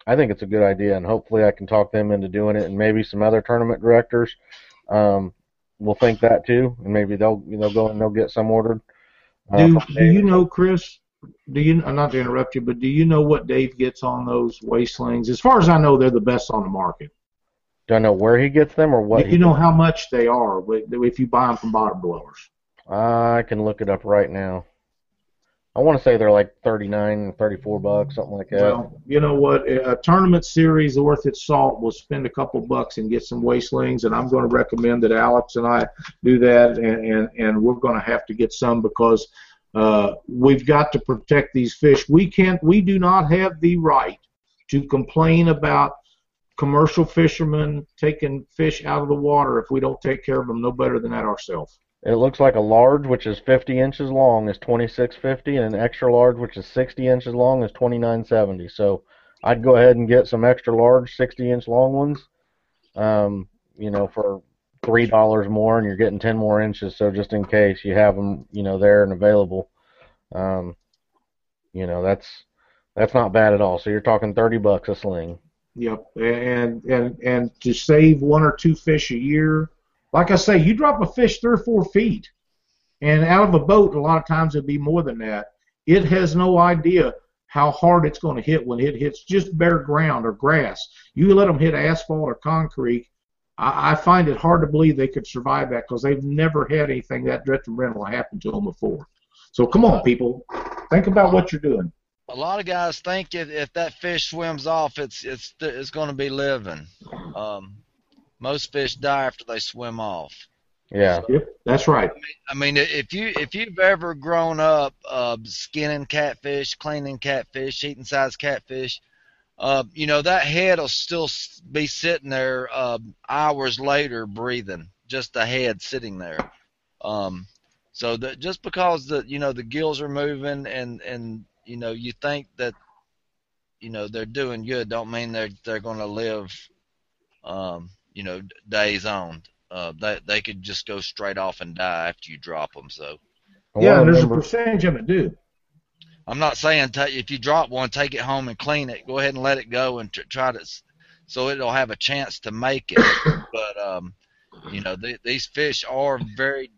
I think it's a good idea, and hopefully I can talk them into doing it, and maybe some other tournament directors um, will think that too, and maybe they'll they'll go and they'll get some ordered. uh, Do do you know, Chris? do you uh, not to interrupt you, but do you know what Dave gets on those weigh slings? As far as I know, they're the best on the market. Do I know where he gets them or what? Do you know how much they are if you buy them from bottom dwellers? I can look it up right now. I want to say they're like 39, 34 bucks, something like that. Well, you know what? A a tournament series worth its salt will spend a couple bucks and get some weigh slings, and I'm going to recommend that Alex and I do that, and and, and we're going to have to get some because uh, we've got to protect these fish. We can't. We do not have the right to complain about commercial fishermen taking fish out of the water if we don't take care of them no better than that ourselves. It looks like a large, which is 50 inches long, is 26.50, and an extra large, which is 60 inches long, is 29.70. So I'd go ahead and get some extra large, 60 inch long ones. Um, you know, for three dollars more, and you're getting 10 more inches. So just in case you have them, you know, there and available, um, you know, that's that's not bad at all. So you're talking 30 bucks a sling. Yep, and and and to save one or two fish a year, like I say, you drop a fish three or four feet, and out of a boat, a lot of times it'd be more than that. It has no idea how hard it's going to hit when it hits just bare ground or grass. You let them hit asphalt or concrete. I, I find it hard to believe they could survive that because they've never had anything that detrimental happen to them before. So come on, people, think about what you're doing. A lot of guys think if, if that fish swims off, it's it's it's going to be living. Um, most fish die after they swim off. Yeah. Yep, that's right. I mean, if you if you've ever grown up uh, skinning catfish, cleaning catfish, eating size catfish, uh, you know that head will still be sitting there uh, hours later, breathing. Just the head sitting there. Um, so that just because the you know the gills are moving and and you know you think that you know they're doing good, don't mean they're they're going to live. Um, you know, days on. Uh, they they could just go straight off and die after you drop them. So. Yeah, and there's a percentage of it do. I'm not saying ta if you drop one, take it home and clean it. Go ahead and let it go and tr- try to, s- so it'll have a chance to make it. but um, you know, th- these fish are very.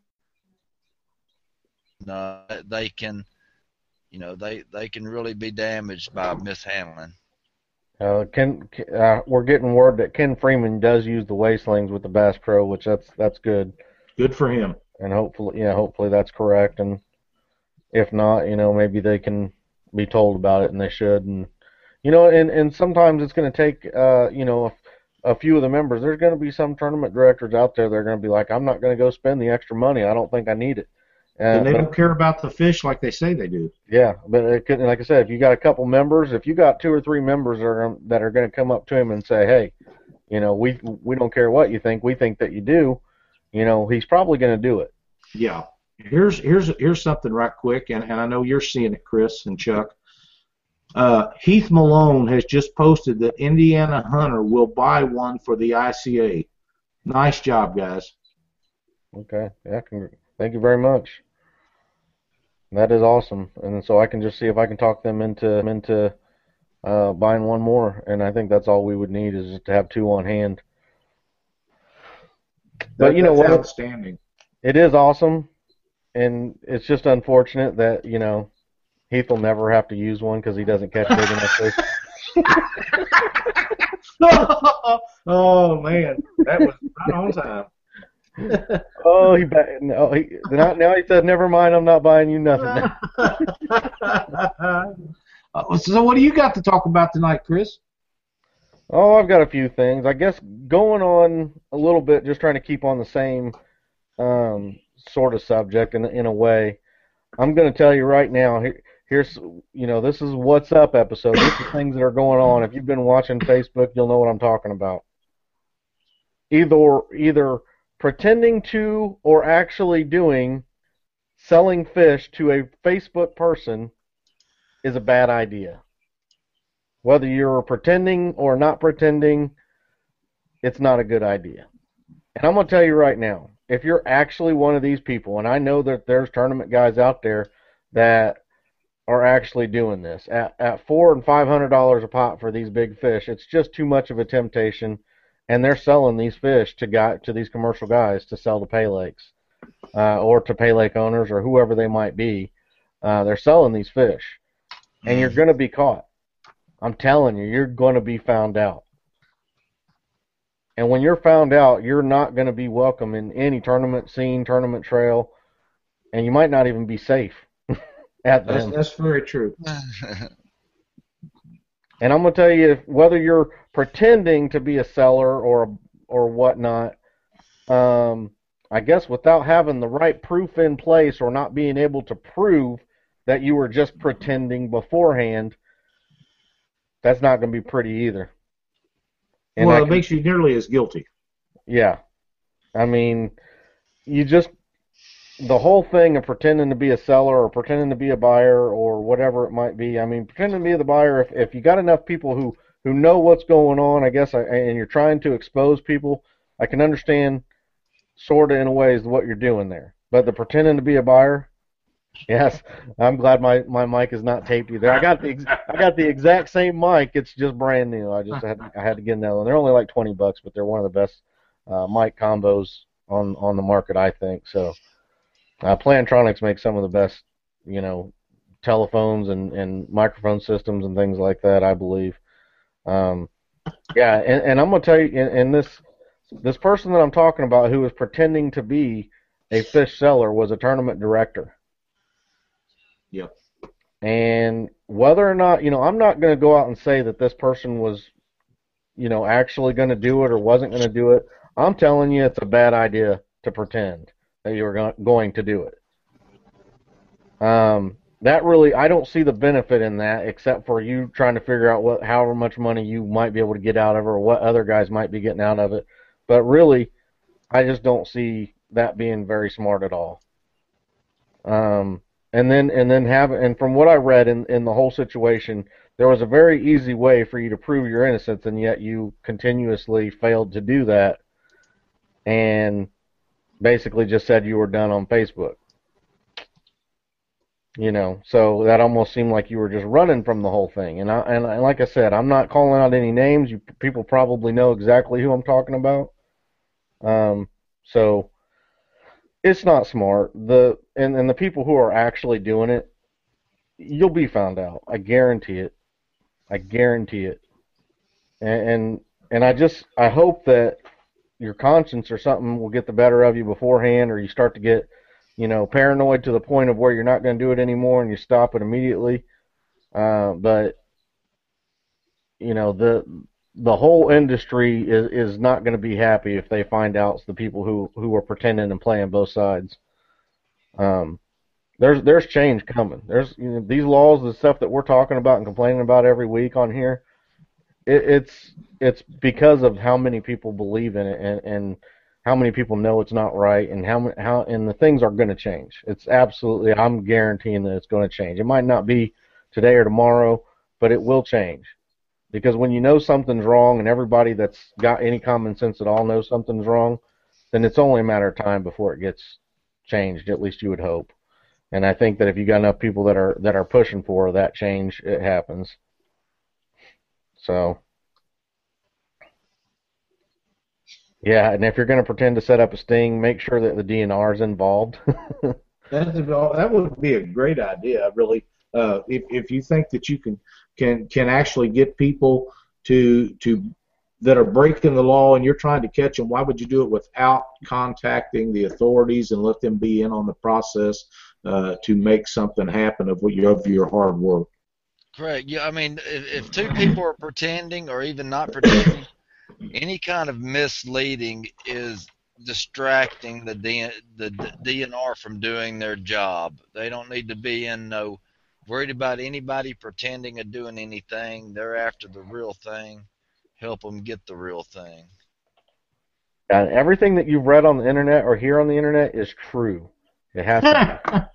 Uh, they can, you know, they they can really be damaged by mishandling. Uh, Ken, uh, we're getting word that Ken Freeman does use the weigh slings with the Bass Pro, which that's that's good, Good for him. and hopefully, yeah, hopefully that's correct. And if not, you know, maybe they can be told about it, and they should. And you know, and and sometimes it's going to take, uh, you know, a, a few of the members. There's going to be some tournament directors out there that are going to be like, I'm not going to go spend the extra money. I don't think I need it. And they don't care about the fish like they say they do. Yeah, but it could, like I said, if you got a couple members, if you got two or three members that are that are going to come up to him and say, "Hey, you know, we we don't care what you think, we think that you do," you know, he's probably going to do it. Yeah. Here's here's here's something right quick, and, and I know you're seeing it, Chris and Chuck. Uh, Heath Malone has just posted that Indiana Hunter will buy one for the ICA. Nice job, guys. Okay, yeah, thank you very much. That is awesome, and so I can just see if I can talk them into into uh, buying one more, and I think that's all we would need is just to have two on hand. But you know what? Outstanding. It is awesome, and it's just unfortunate that you know Heath will never have to use one because he doesn't catch big enough fish. oh man, that was right on time. Oh, he ba- no, he now, now he said, "Never mind, I'm not buying you nothing." Uh, so what do you got to talk about tonight, Chris? oh, I've got a few things. I guess going on a little bit, just trying to keep on the same um, sort of subject in in a way. I'm going to tell you right now. Here, here's you know this is what's up episode. This is things that are going on. If you've been watching Facebook, you'll know what I'm talking about. Either either pretending to or actually doing selling fish to a Facebook person is a bad idea. Whether you're pretending or not pretending, it's not a good idea. And I'm going to tell you right now, if you're actually one of these people, and I know that there's tournament guys out there that are actually doing this at, at four and five hundred dollars a pot for these big fish, it's just too much of a temptation, and they're selling these fish to guy to these commercial guys to sell to pay lakes, uh, or to pay lake owners or whoever they might be. Uh, they're selling these fish, and you're going to be caught. I'm telling you, you're going to be found out. And when you're found out, you're not going to be welcome in any tournament scene, tournament trail, and you might not even be safe at That's, them. that's very true. And I'm gonna tell you, if, whether you're pretending to be a seller or or whatnot, um, I guess without having the right proof in place or not being able to prove that you were just pretending beforehand, that's not gonna be pretty either. And well, it can- makes you nearly as guilty. yeah, I mean, you just the whole thing of pretending to be a seller or pretending to be a buyer or whatever it might be. I mean, pretending to be the buyer. If if you got enough people who who know what's going on, I guess, and you're trying to expose people, I can understand sort of in a way is what you're doing there. But the pretending to be a buyer, yes, I'm glad my my mic is not taped either. I got the ex- I got the exact same mic. It's just brand new. I just had I had to get another one. They're only like 20 bucks, but they're one of the best uh, mic combos on on the market, I think. So, uh, Plantronics makes some of the best, you know, telephones and and microphone systems and things like that. I believe. Um, yeah, and, and I'm gonna tell you, and, and this this person that I'm talking about who was pretending to be a fish seller was a tournament director. Yep. And whether or not, you know, I'm not going to go out and say that this person was, you know, actually going to do it or wasn't going to do it. I'm telling you, it's a bad idea to pretend you were going to do it. Um, that really, I don't see the benefit in that, except for you trying to figure out what, however much money you might be able to get out of it, or what other guys might be getting out of it. But really, I just don't see that being very smart at all. Um, and then and then have and from what I read in in the whole situation, there was a very easy way for you to prove your innocence, and yet you continuously failed to do that, and basically just said you were done on Facebook. You know, so that almost seemed like you were just running from the whole thing. And I and, and like I said, I'm not calling out any names. You people probably know exactly who I'm talking about. Um, so it's not smart. The and, and the people who are actually doing it, you'll be found out. I guarantee it. I guarantee it. And and, and I just I hope that your conscience or something will get the better of you beforehand, or you start to get, you know, paranoid to the point of where you're not going to do it anymore and you stop it immediately. Uh, but you know the the whole industry is is not going to be happy if they find out it's the people who who are pretending and playing both sides. Um, there's there's change coming. There's you know, these laws, the stuff that we're talking about and complaining about every week on here. It, it's it's because of how many people believe in it and and how many people know it's not right and how how and the things are going to change. It's absolutely I'm guaranteeing that it's going to change. It might not be today or tomorrow, but it will change. Because when you know something's wrong and everybody that's got any common sense at all knows something's wrong, then it's only a matter of time before it gets changed, at least you would hope. And I think that if you got enough people that are that are pushing for that change, it happens. So yeah, and if you're going to pretend to set up a sting, make sure that the DNR is involved. That that would be a great idea, really. Uh, if if you think that you can can can actually get people to to that are breaking the law and you're trying to catch them, why would you do it without contacting the authorities and let them be in on the process uh, to make something happen of what of your hard work? Correct. Yeah, I mean, if, if two people are pretending or even not pretending, any kind of misleading is distracting the D, the DNR from doing their job. They don't need to be in no worried about anybody pretending or doing anything. They're after the real thing. Help them get the real thing. and everything that you've read on the internet or hear on the internet is true. It has to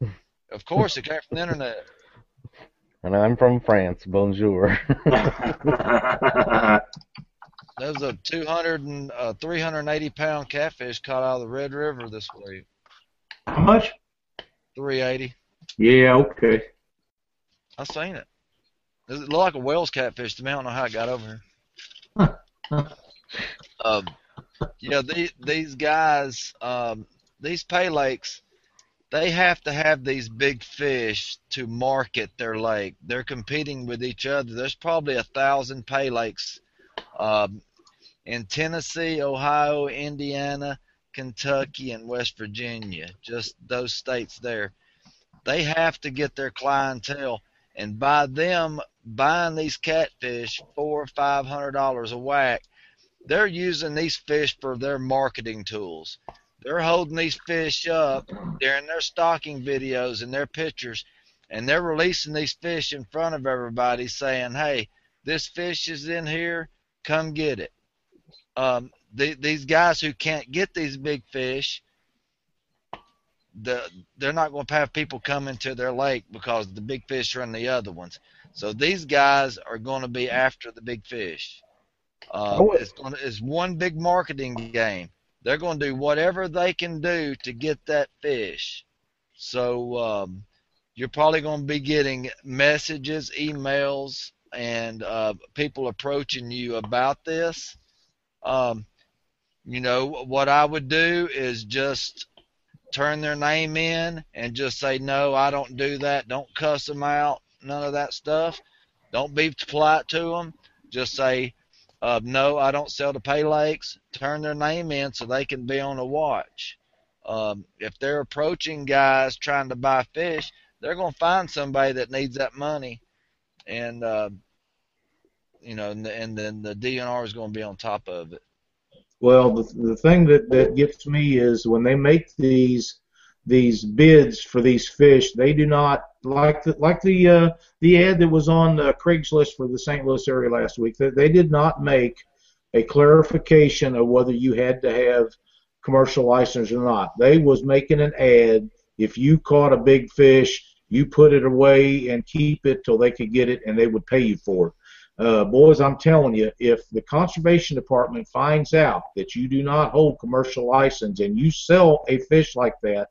be. Of course, it came from the internet. And I'm from France. Bonjour. There was a 200 and uh, 380 pound catfish caught out of the Red River this week. How much? 380. Yeah, okay. I seen it. It looked like a whale's catfish to me. I don't know how it got over here. um, yeah, these these guys, um, these pay lakes, they have to have these big fish to market their lake. They're competing with each other. There's probably a thousand pay lakes um, in Tennessee, Ohio, Indiana, Kentucky, and West Virginia. Just those states there. They have to get their clientele, and by them buying these catfish four or five hundred dollars a whack, they're using these fish for their marketing tools they're holding these fish up during their stocking videos and their pictures, and they're releasing these fish in front of everybody, saying, "Hey, this fish is in here. Come get it." Um, the, these guys who can't get these big fish, the, they're not going to have people come into their lake because the big fish are in the other ones. So these guys are going to be after the big fish. Uh, it's, going to, it's one big marketing game. They're going to do whatever they can do to get that fish. So um, you're probably going to be getting messages, emails, and uh, people approaching you about this. Um, you know, what I would do is just turn their name in and just say, no, I don't do that. Don't cuss them out. None of that stuff. Don't be polite to them. Just say, uh, no, I don't sell to pay lakes. Turn their name in so they can be on a watch. Um, if they're approaching guys trying to buy fish, they're going to find somebody that needs that money, and uh, you know, and, and then the DNR is going to be on top of it. Well, the the thing that that gets me is when they make these these bids for these fish, they do not like the like the uh, the ad that was on uh, Craigslist for the St. Louis area last week. That they did not make a clarification of whether you had to have commercial license or not. They was making an ad. If you caught a big fish, you put it away and keep it till they could get it, and they would pay you for it. Uh, boys, I'm telling you, if the conservation department finds out that you do not hold commercial license and you sell a fish like that,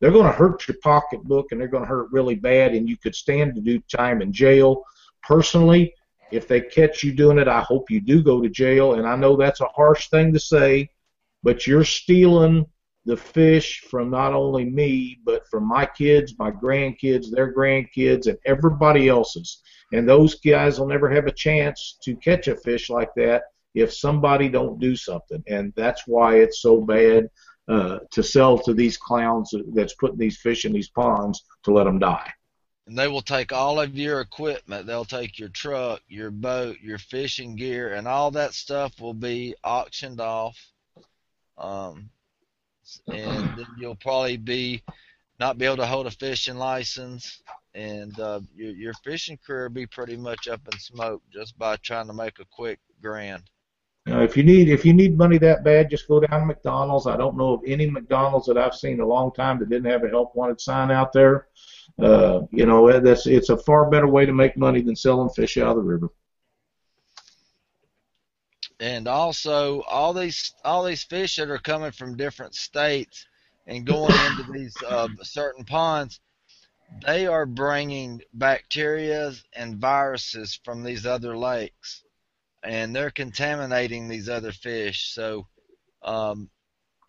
they're going to hurt your pocketbook and they're going to hurt really bad, and you could stand to do time in jail. Personally, if they catch you doing it, I hope you do go to jail. And I know that's a harsh thing to say, but you're stealing the fish from not only me, but from my kids, my grandkids, their grandkids, and everybody else's. And those guys will never have a chance to catch a fish like that if somebody don't do something. And that's why it's so bad uh, to sell to these clowns that's putting these fish in these ponds to let them die. And they will take all of your equipment. They'll take your truck, your boat, your fishing gear, and all that stuff will be auctioned off. Um, and then you'll probably be not be able to hold a fishing license, and uh, your, your fishing career will be pretty much up in smoke just by trying to make a quick grand. Uh, if you need if you need money that bad, just go down to McDonald's. I don't know of any McDonald's that I've seen in a long time that didn't have a help wanted sign out there. Uh, you know, that's it's a far better way to make money than selling fish out of the river. And also, all these all these fish that are coming from different states and going into these uh, certain ponds, they are bringing bacteria and viruses from these other lakes and they're contaminating these other fish. So um,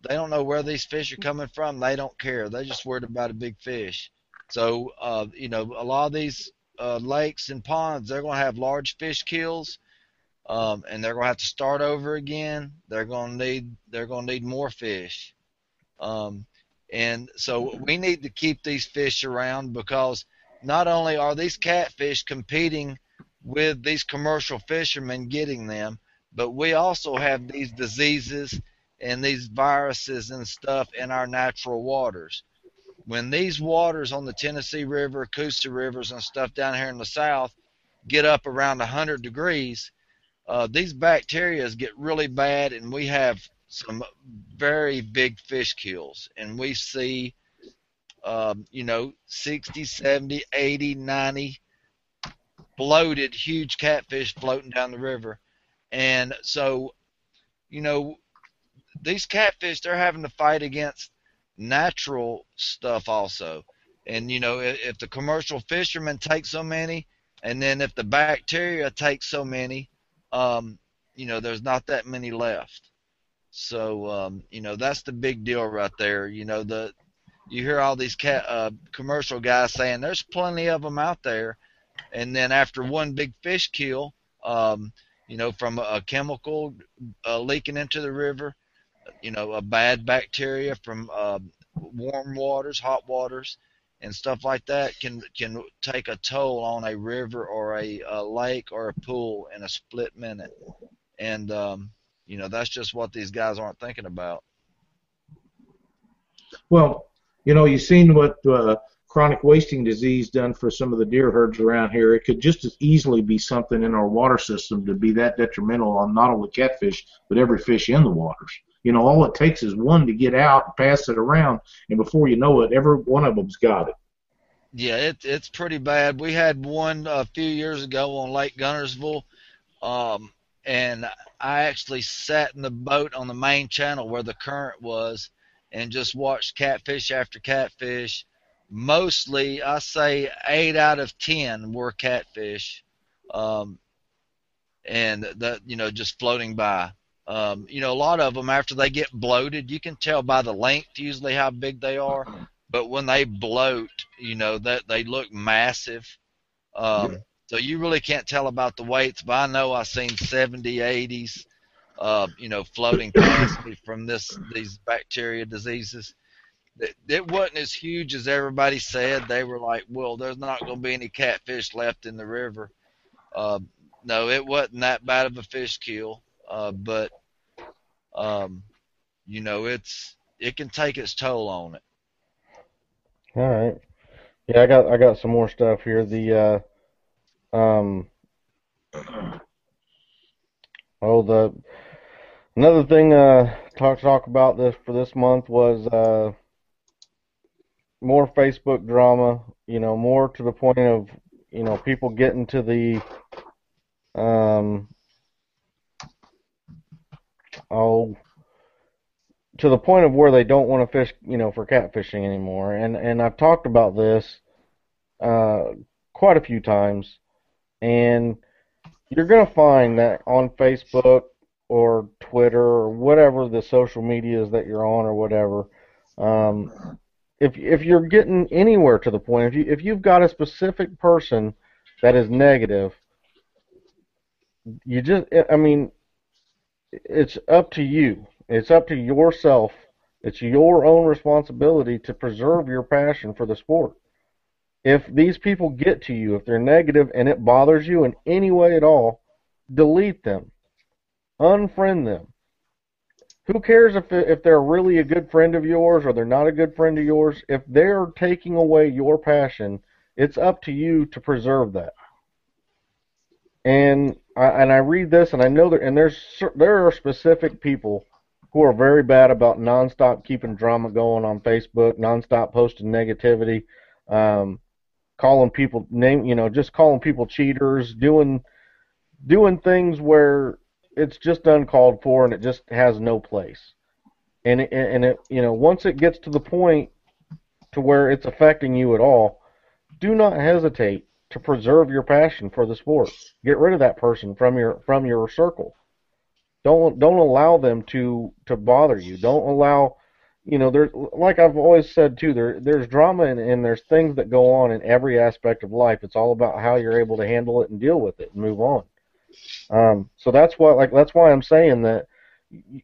they don't know where these fish are coming from. They don't care. They're just worried about a big fish. So uh, you know, a lot of these uh, lakes and ponds, they're going to have large fish kills, um, and they're going to have to start over again. They're going to need they're going to need more fish. Um, and so we need to keep these fish around because not only are these catfish competing with these commercial fishermen getting them, but we also have these diseases and these viruses and stuff in our natural waters. When these waters on the Tennessee River, Coosa Rivers, and stuff down here in the south get up around 100 degrees, uh, these bacteria get really bad, and we have some very big fish kills. And we see, um, you know, 60, 70, 80, 90 bloated, huge catfish floating down the river. And so, you know, these catfish, they're having to fight against natural stuff also. And, you know, if, if the commercial fishermen take so many, and then if the bacteria take so many, um, you know, there's not that many left. So, um, you know, that's the big deal right there. You know, the you hear all these cat uh, commercial guys saying there's plenty of them out there, and then after one big fish kill, um, you know, from a chemical uh, leaking into the river, you know, a bad bacteria from uh, warm waters, hot waters, and stuff like that can can take a toll on a river or a, a lake or a pool in a split minute, and um, you know that's just what these guys aren't thinking about. Well, you know, you've seen what uh, chronic wasting disease done for some of the deer herds around here. It could just as easily be something in our water system to be that detrimental on not only catfish but every fish in the waters. You know, all it takes is one to get out, pass it around, and before you know it, every one of them's got it. Yeah, it, it's pretty bad. We had one a few years ago on Lake Guntersville, um, and I actually sat in the boat on the main channel where the current was and just watched catfish after catfish. Mostly, I say eight out of ten were catfish, um, and that you know just floating by. Um, you know, a lot of them after they get bloated, you can tell by the length usually how big they are. But when they bloat, you know that they look massive. Um, yeah. So you really can't tell about the weights. But I know I've seen 70, 80s, uh, you know, floating past me from this these bacteria diseases. It, wasn't as huge as everybody said. They were like, well, there's not going to be any catfish left in the river. Uh, no, it wasn't that bad of a fish kill. Uh, but um, you know, it's it can take its toll on it. All right. Yeah, I got I got some more stuff here. The uh, um, oh the another thing uh talk talk about this for this month was uh more Facebook drama. You know, more to the point of you know people getting to the um oh to the point of where they don't want to fish, you know, for catfishing anymore. And and I've talked about this uh, quite a few times, and you're gonna find that on Facebook or Twitter or whatever the social media is that you're on or whatever. Um, if if you're getting anywhere to the point, if you if you've got a specific person that is negative, you just I mean it's up to you. It's up to yourself. It's your own responsibility to preserve your passion for the sport. If these people get to you, if they're negative and it bothers you in any way at all, delete them. Unfriend them. Who cares if if they're really a good friend of yours or they're not a good friend of yours? If they're taking away your passion, it's up to you to preserve that. And I, and I read this, and I know that, and there's there are specific people who are very bad about nonstop keeping drama going on Facebook, nonstop posting negativity, um, calling people name, you know, just calling people cheaters, doing doing things where it's just uncalled for and it just has no place. And it, and it, you know, once it gets to the point to where it's affecting you at all, do not hesitate to preserve your passion for the sport. Get rid of that person from your from your circle. Don't don't allow them to to bother you. Don't allow you know there's like I've always said too there there's drama and, and there's things that go on in every aspect of life. It's all about how you're able to handle it and deal with it and move on. Um, so that's what like that's why I'm saying that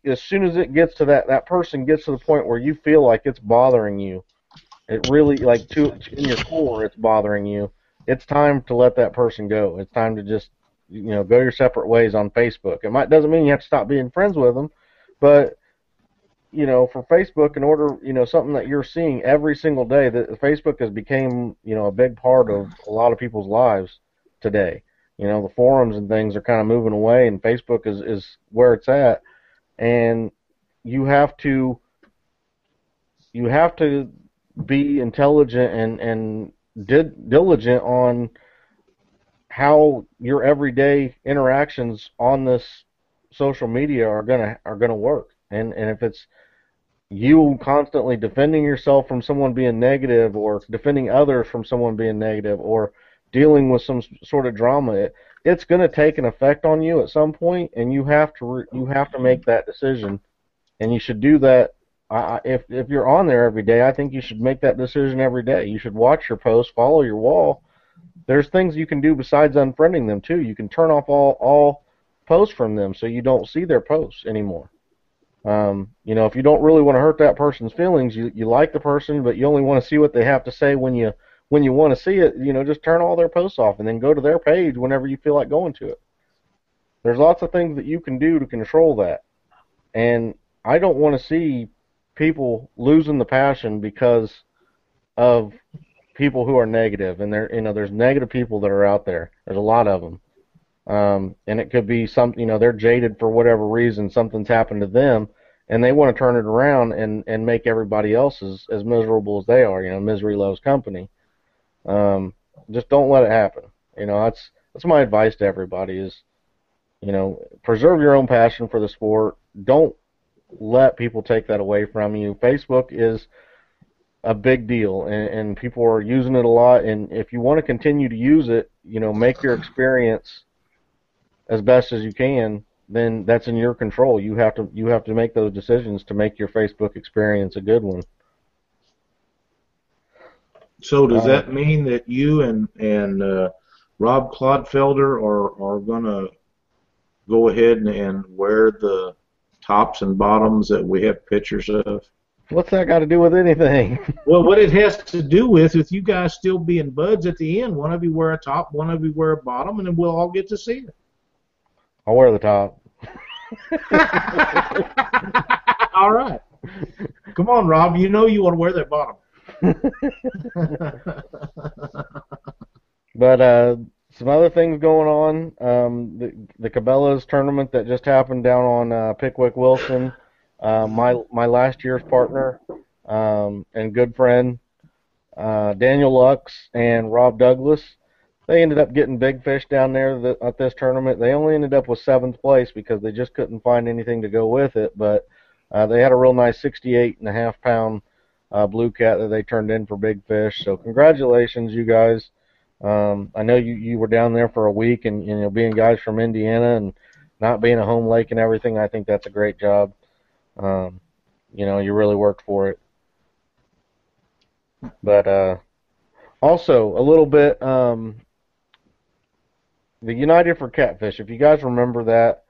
as soon as it gets to that that person gets to the point where you feel like it's bothering you, it really like to in your core it's bothering you it's time to let that person go. It's time to just you know go your separate ways on Facebook. It might doesn't mean you have to stop being friends with them, but you know for Facebook, in order you know something that you're seeing every single day, that Facebook has became you know a big part of a lot of people's lives today. You know the forums and things are kind of moving away, and Facebook is is where it's at, and you have to you have to be intelligent and and did diligent on how your everyday interactions on this social media are gonna are gonna work. And and if it's you constantly defending yourself from someone being negative or defending others from someone being negative or dealing with some sort of drama it, it's going to take an effect on you at some point and you have to re, you have to make that decision and you should do that I, if if you're on there every day, I think you should make that decision every day. You should watch your posts, follow your wall. There's things you can do besides unfriending them too. You can turn off all all posts from them so you don't see their posts anymore. Um, you know, if you don't really want to hurt that person's feelings, you you like the person, but you only want to see what they have to say when you when you want to see it. You know, just turn all their posts off and then go to their page whenever you feel like going to it. There's lots of things that you can do to control that, and I don't want to see people losing the passion because of people who are negative, and there you know there's negative people that are out there. There's a lot of them, um, and it could be some you know they're jaded for whatever reason. Something's happened to them, and they want to turn it around and and make everybody else as, as miserable as they are. You know, misery loves company. Um, just don't let it happen. You know, that's that's my advice to everybody is, you know, preserve your own passion for the sport. Don't let people take that away from you. Facebook is a big deal, and, and people are using it a lot. And if you want to continue to use it, you know, make your experience as best as you can then that's in your control. You have to you have to make those decisions to make your Facebook experience a good one. So does that mean that you and and uh, Rob Clodfelder are are gonna go ahead and, and wear the tops and bottoms that we have pictures of? What's that got to do with anything? Well, what it has to do with with you guys still being buds at the end, one of you wear a top, one of you wear a bottom, and then we'll all get to see it. I'll wear the top. all right. Come on, Rob. You know you want to wear that bottom. But uh, some other things going on. Um, the the Cabela's tournament that just happened down on uh, Pickwick Wilson. Uh, my my last year's partner um, and good friend uh, Daniel Lux and Rob Douglas. They ended up getting big fish down there th- at this tournament. They only ended up with seventh place because they just couldn't find anything to go with it. But uh, they had a real nice 68 and a half pound uh, blue cat that they turned in for big fish. So congratulations, you guys. Um, I know you, you were down there for a week, and you know being guys from Indiana and not being a home lake and everything, I think that's a great job. Um, you know, you really worked for it. But uh, also a little bit, um, the United for Catfish. If you guys remember that,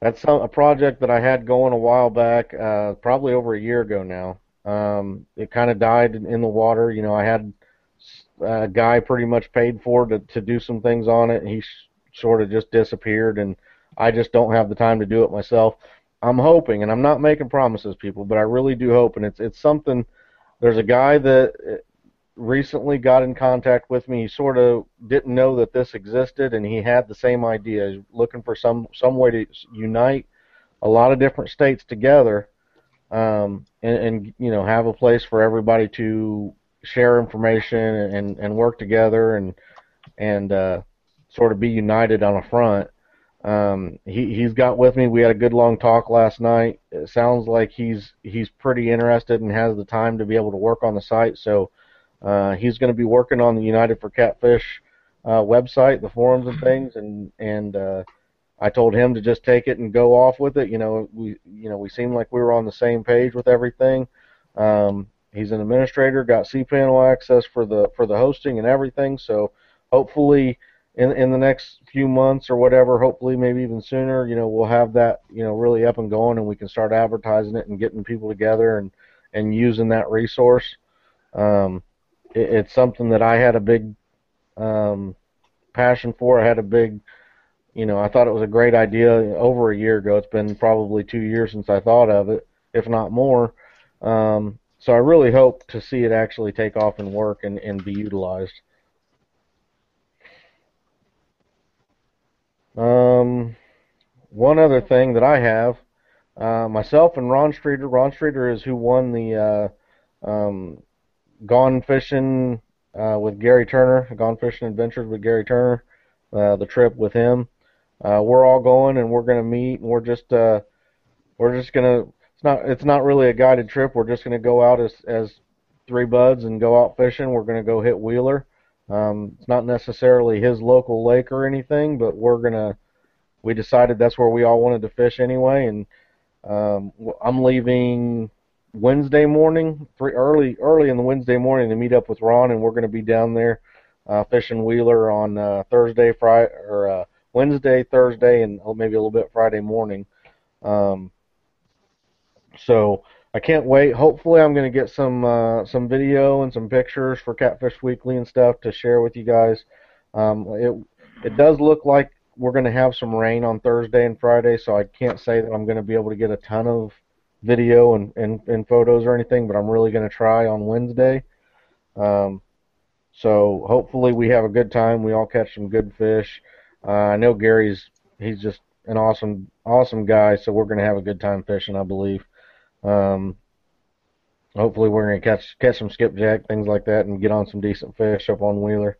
that's some, a project that I had going a while back, uh, probably over a year ago now. Um, it kind of died in the water. You know, I had a guy pretty much paid for to to do some things on it, he sh- sort of just disappeared, and I just don't have the time to do it myself. I'm hoping, and I'm not making promises, people, but I really do hope, and it's it's something. There's a guy that uh, recently got in contact with me. He sort of didn't know that this existed, and he had the same idea, looking for some some way to unite a lot of different states together, um, and, and you know have a place for everybody to share information and and work together and and uh, sort of be united on a front. Um, he he's got with me. We had a good long talk last night. It sounds like he's he's pretty interested and has the time to be able to work on the site. So uh, he's going to be working on the United for Catfish uh, website, the forums and things, and and uh, I told him to just take it and go off with it. You know, we you know we seemed like we were on the same page with everything. Um, he's an administrator, got cPanel access for the for the hosting and everything. So hopefully in in the next few months or whatever, hopefully maybe even sooner, you know, we'll have that you know really up and going, and we can start advertising it and getting people together and and using that resource. Um, it, it's something that I had a big um, passion for. I had a big, you know, I thought it was a great idea over a year ago. It's been probably two years since I thought of it, if not more. Um, so I really hope to see it actually take off and work and, and be utilized. Um, one other thing that I have, uh, myself and Ron Streeter. Ron Streeter is who won the uh, um, Gone Fishing uh, with Gary Turner, Gone Fishing Adventures with Gary Turner, uh, the trip with him. Uh, we're all going and we're gonna meet and we're just uh, we're just gonna. It's not it's not really a guided trip. We're just gonna go out as as three buds and go out fishing. We're gonna go hit Wheeler. Um, it's not necessarily his local lake or anything, but we're gonna. We decided that's where we all wanted to fish anyway, and um, I'm leaving Wednesday morning, three, early early in the Wednesday morning to meet up with Ron, and we're going to be down there uh, fishing Wheeler on uh, Thursday, Friday, or uh, Wednesday, Thursday, and maybe a little bit Friday morning. Um, so I can't wait. Hopefully, I'm going to get some uh, some video and some pictures for Catfish Weekly and stuff to share with you guys. Um, it it does look like we're going to have some rain on Thursday and Friday, so I can't say that I'm going to be able to get a ton of video and, and, and photos or anything, but I'm really going to try on Wednesday. Um, so hopefully we have a good time. We all catch some good fish. Uh, I know Gary's he's just an awesome awesome guy, so we're going to have a good time fishing, I believe. Um, hopefully we're going to catch catch some skipjack things like that and get on some decent fish up on Wheeler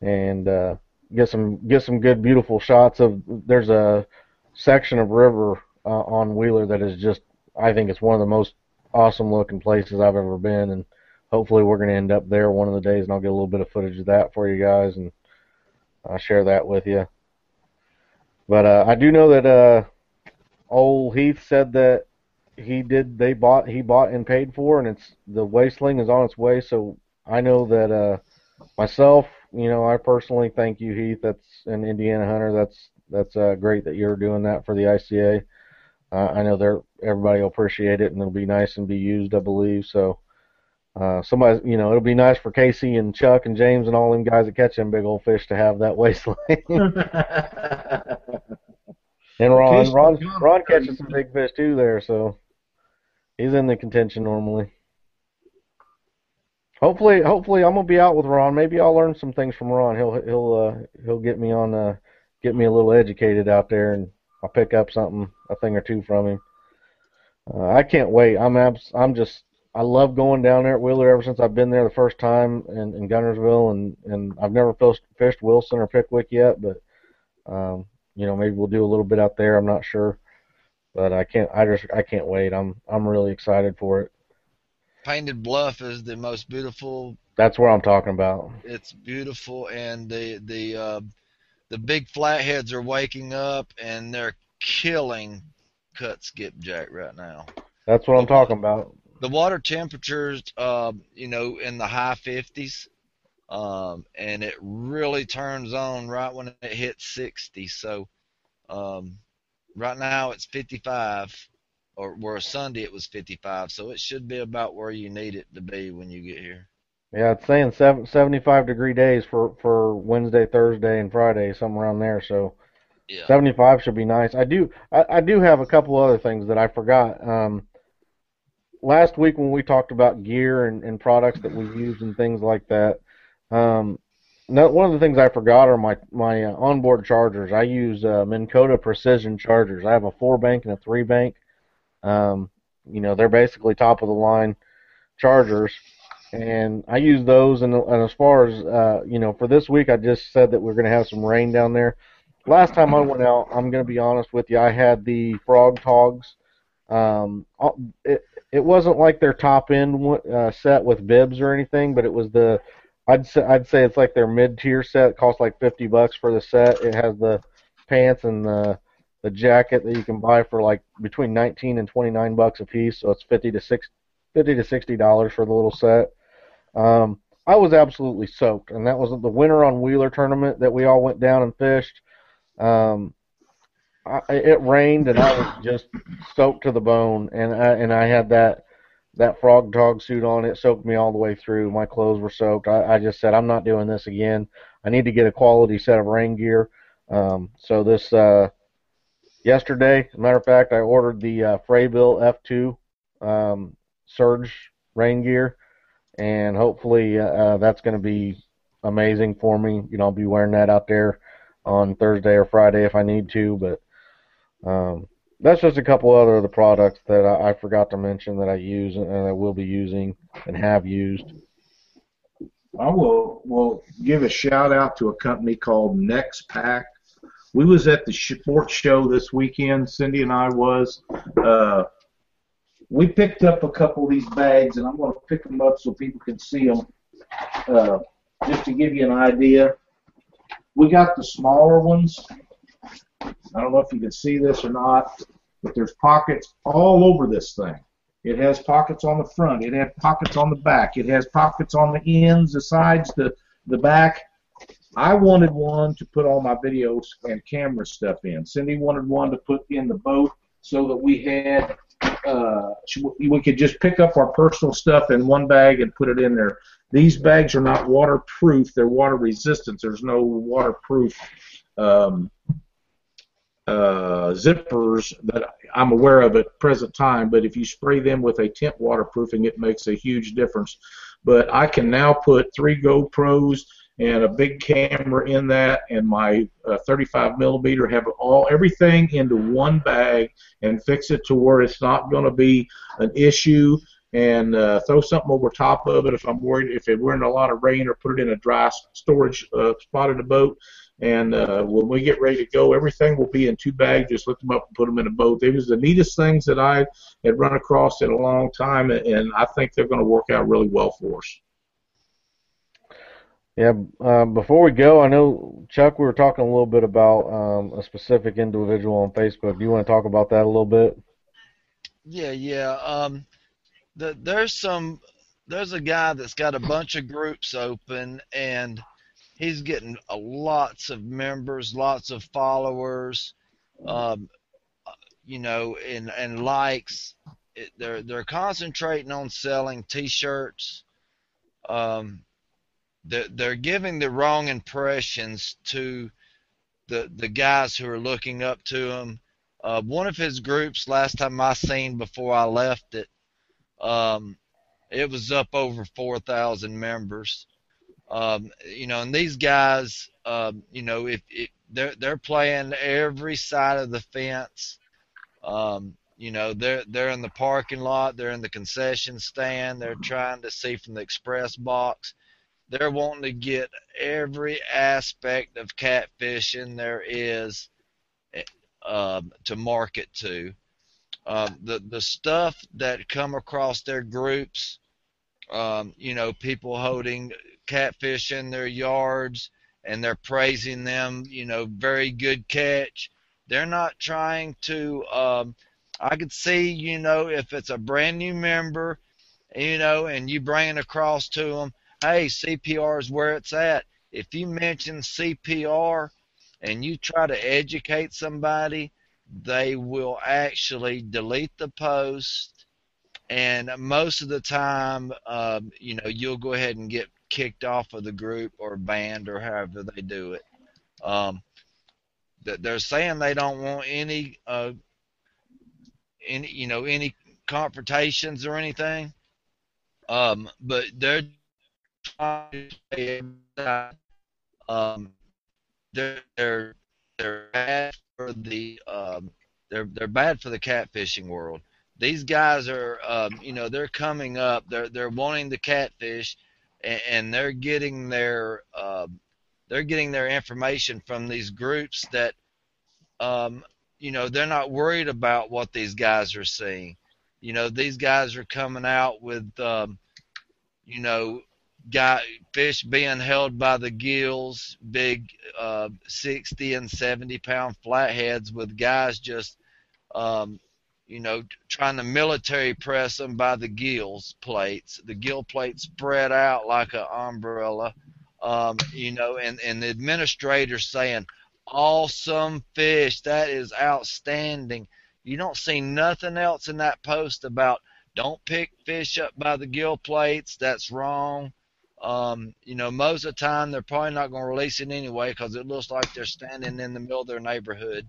and uh, get some get some good beautiful shots of there's a section of river uh, on Wheeler that is just I think it's one of the most awesome looking places I've ever been and hopefully we're going to end up there one of the days, and I'll get a little bit of footage of that for you guys, and I'll share that with you. But uh, I do know that uh, old Heath said that he did. They bought. He bought and paid for, and it's the weigh sling is on its way. So I know that uh, myself. You know, I personally thank you, Heath. That's an Indiana hunter. That's that's uh, great that you're doing that for the ICA. Uh, I know they're everybody will appreciate it, and it'll be nice and be used, I believe. So uh, somebody, you know, it'll be nice for Casey and Chuck and James and all them guys that catch them big old fish to have that wasteland. and Ron, Ron, Ron catches some big fish too there, so he's in the contention normally. Hopefully, hopefully I'm gonna be out with Ron. Maybe I'll learn some things from Ron. He'll he'll uh, he'll get me on uh, get me a little educated out there, and I'll pick up something a thing or two from him. Uh, I can't wait. I'm abs- I'm just I love going down there at Wheeler ever since I've been there the first time in, in Guntersville, and and I've never fished, fished Wilson or Pickwick yet, but um, you know maybe we'll do a little bit out there. I'm not sure, but I can't. I just I can't wait. I'm I'm really excited for it. Painted Bluff is the most beautiful. That's where I'm talking about. It's beautiful, and the the uh, the big flatheads are waking up, and they're killing cut skipjack right now. That's what I'm talking about the water temperatures, uh, you know, in the high 50s, um, and it really turns on right when it hits 60. So um, right now it's 55, or where Sunday it was 55. So it should be about where you need it to be when you get here. Yeah, it's saying seven, 75 degree days for for Wednesday, Thursday, and Friday, somewhere around there. So yeah. 75 should be nice. I do I, I do have a couple other things that I forgot. Um, last week when we talked about gear and, and products that we use and things like that, um, no, one of the things I forgot are my my uh, onboard chargers. I use uh, Minn Kota Precision chargers. I have a four bank and a three bank. Um, you know, they're basically top of the line chargers, and I use those. And, and as far as uh, you know, for this week, I just said that we're going to have some rain down there. Last time I went out, I'm going to be honest with you, I had the Frogg Toggs. Um, it, it wasn't like their top end uh, set with bibs or anything, but it was the I'd say I'd say it's like their mid tier set. It costs like fifty bucks for the set. It has the pants and the the jacket that you can buy for like between nineteen and twenty nine bucks a piece. So it's fifty to six fifty to sixty dollars for the little set. Um, I was absolutely soaked, and that was the winter on Wheeler tournament that we all went down and fished. Um, I, it rained and I was just soaked to the bone, and I and I had that that Frogg Togg suit on. It soaked me all the way through. My clothes were soaked. I, I just said I'm not doing this again. I need to get a quality set of rain gear. Um, so this uh, yesterday, matter of fact, I ordered the uh, Frabill F2 um, Surge rain gear, and hopefully uh, uh that's going to be amazing for me. You know, I'll be wearing that out there on Thursday or Friday if I need to, but um, that's just a couple other of the products that I, I forgot to mention that I use and I will be using and have used. I will will give a shout out to a company called Next Pack. We was at the sports show this weekend. Cindy and I was. Uh, we picked up a couple of these bags, and I'm going to pick them up so people can see them. Uh, just to give you an idea, we got the smaller ones, I don't know if you can see this or not, but there's pockets all over this thing. It has pockets on the front. It has pockets on the back. It has pockets on the ends, the sides, the the back. I wanted one to put all my videos and camera stuff in. Cindy wanted one to put in the boat so that we had uh, we could just pick up our personal stuff in one bag and put it in there. These bags are not waterproof; they're water resistant. There's no waterproof um, uh, zippers that I'm aware of at present time. But if you spray them with a tint waterproofing, it makes a huge difference. But I can now put three GoPros and a big camera in that, and my uh, 35 millimeter have all everything into one bag and fix it to where it's not going to be an issue. And uh, throw something over top of it if I'm worried if we're in a lot of rain, or put it in a dry storage uh, spot in the boat. And uh, when we get ready to go, everything will be in two bags. Just lift them up and put them in a boat. It was the neatest things that I had run across in a long time, and I think they're going to work out really well for us. Yeah. Uh, before we go, I know Chuck, we were talking a little bit about um, a specific individual on Facebook. Do you want to talk about that a little bit? Yeah, yeah. Um, the, there's some. There's a guy that's got a bunch of groups open, and he's getting a, lots of members, lots of followers, um, you know, and and likes. It, they're they're concentrating on selling T-shirts. Um, they're, they're giving the wrong impressions to the the guys who are looking up to him. Uh, one of his groups last time I seen before I left it, um, it was up over four thousand members. Um, you know, and these guys, um, you know, if, if they're they're playing every side of the fence. Um, you know, they're they're in the parking lot, they're in the concession stand, they're trying to see from the express box they're wanting to get every aspect of catfishing there is um, to market to. Um, the the stuff that come across their groups, um, you know, people holding catfish in their yards and they're praising them, you know, very good catch. They're not trying to. Um, I could see, you know, if it's a brand new member, you know, and you bring it across to them, hey, CPR is where it's at. If you mention CPR and you try to educate somebody, they will actually delete the post. And most of the time, um, you know, you'll go ahead and get kicked off of the group or banned or however they do it. Um, they're saying they don't want any, uh, any, you know, any confrontations or anything. Um, but they're um, they're they're they're bad for the um, they're they're bad for the catfishing world. These guys are um, you know they're coming up. They're they're wanting the catfish, and, they're getting their uh, they're getting their information from these groups that um, you know they're not worried about what these guys are seeing. You know these guys are coming out with um, you know got fish being held by the gills, big uh, 60 and 70 pound flatheads with guys just, um, you know, trying to military press them by the gills plates. The gill plates spread out like an umbrella, um, you know, and, and the administrator saying, awesome fish, that is outstanding. You don't see nothing else in that post about don't pick fish up by the gill plates, that's wrong um, you know, most of the time they're probably not going to release it anyway because it looks like they're standing in the middle of their neighborhood.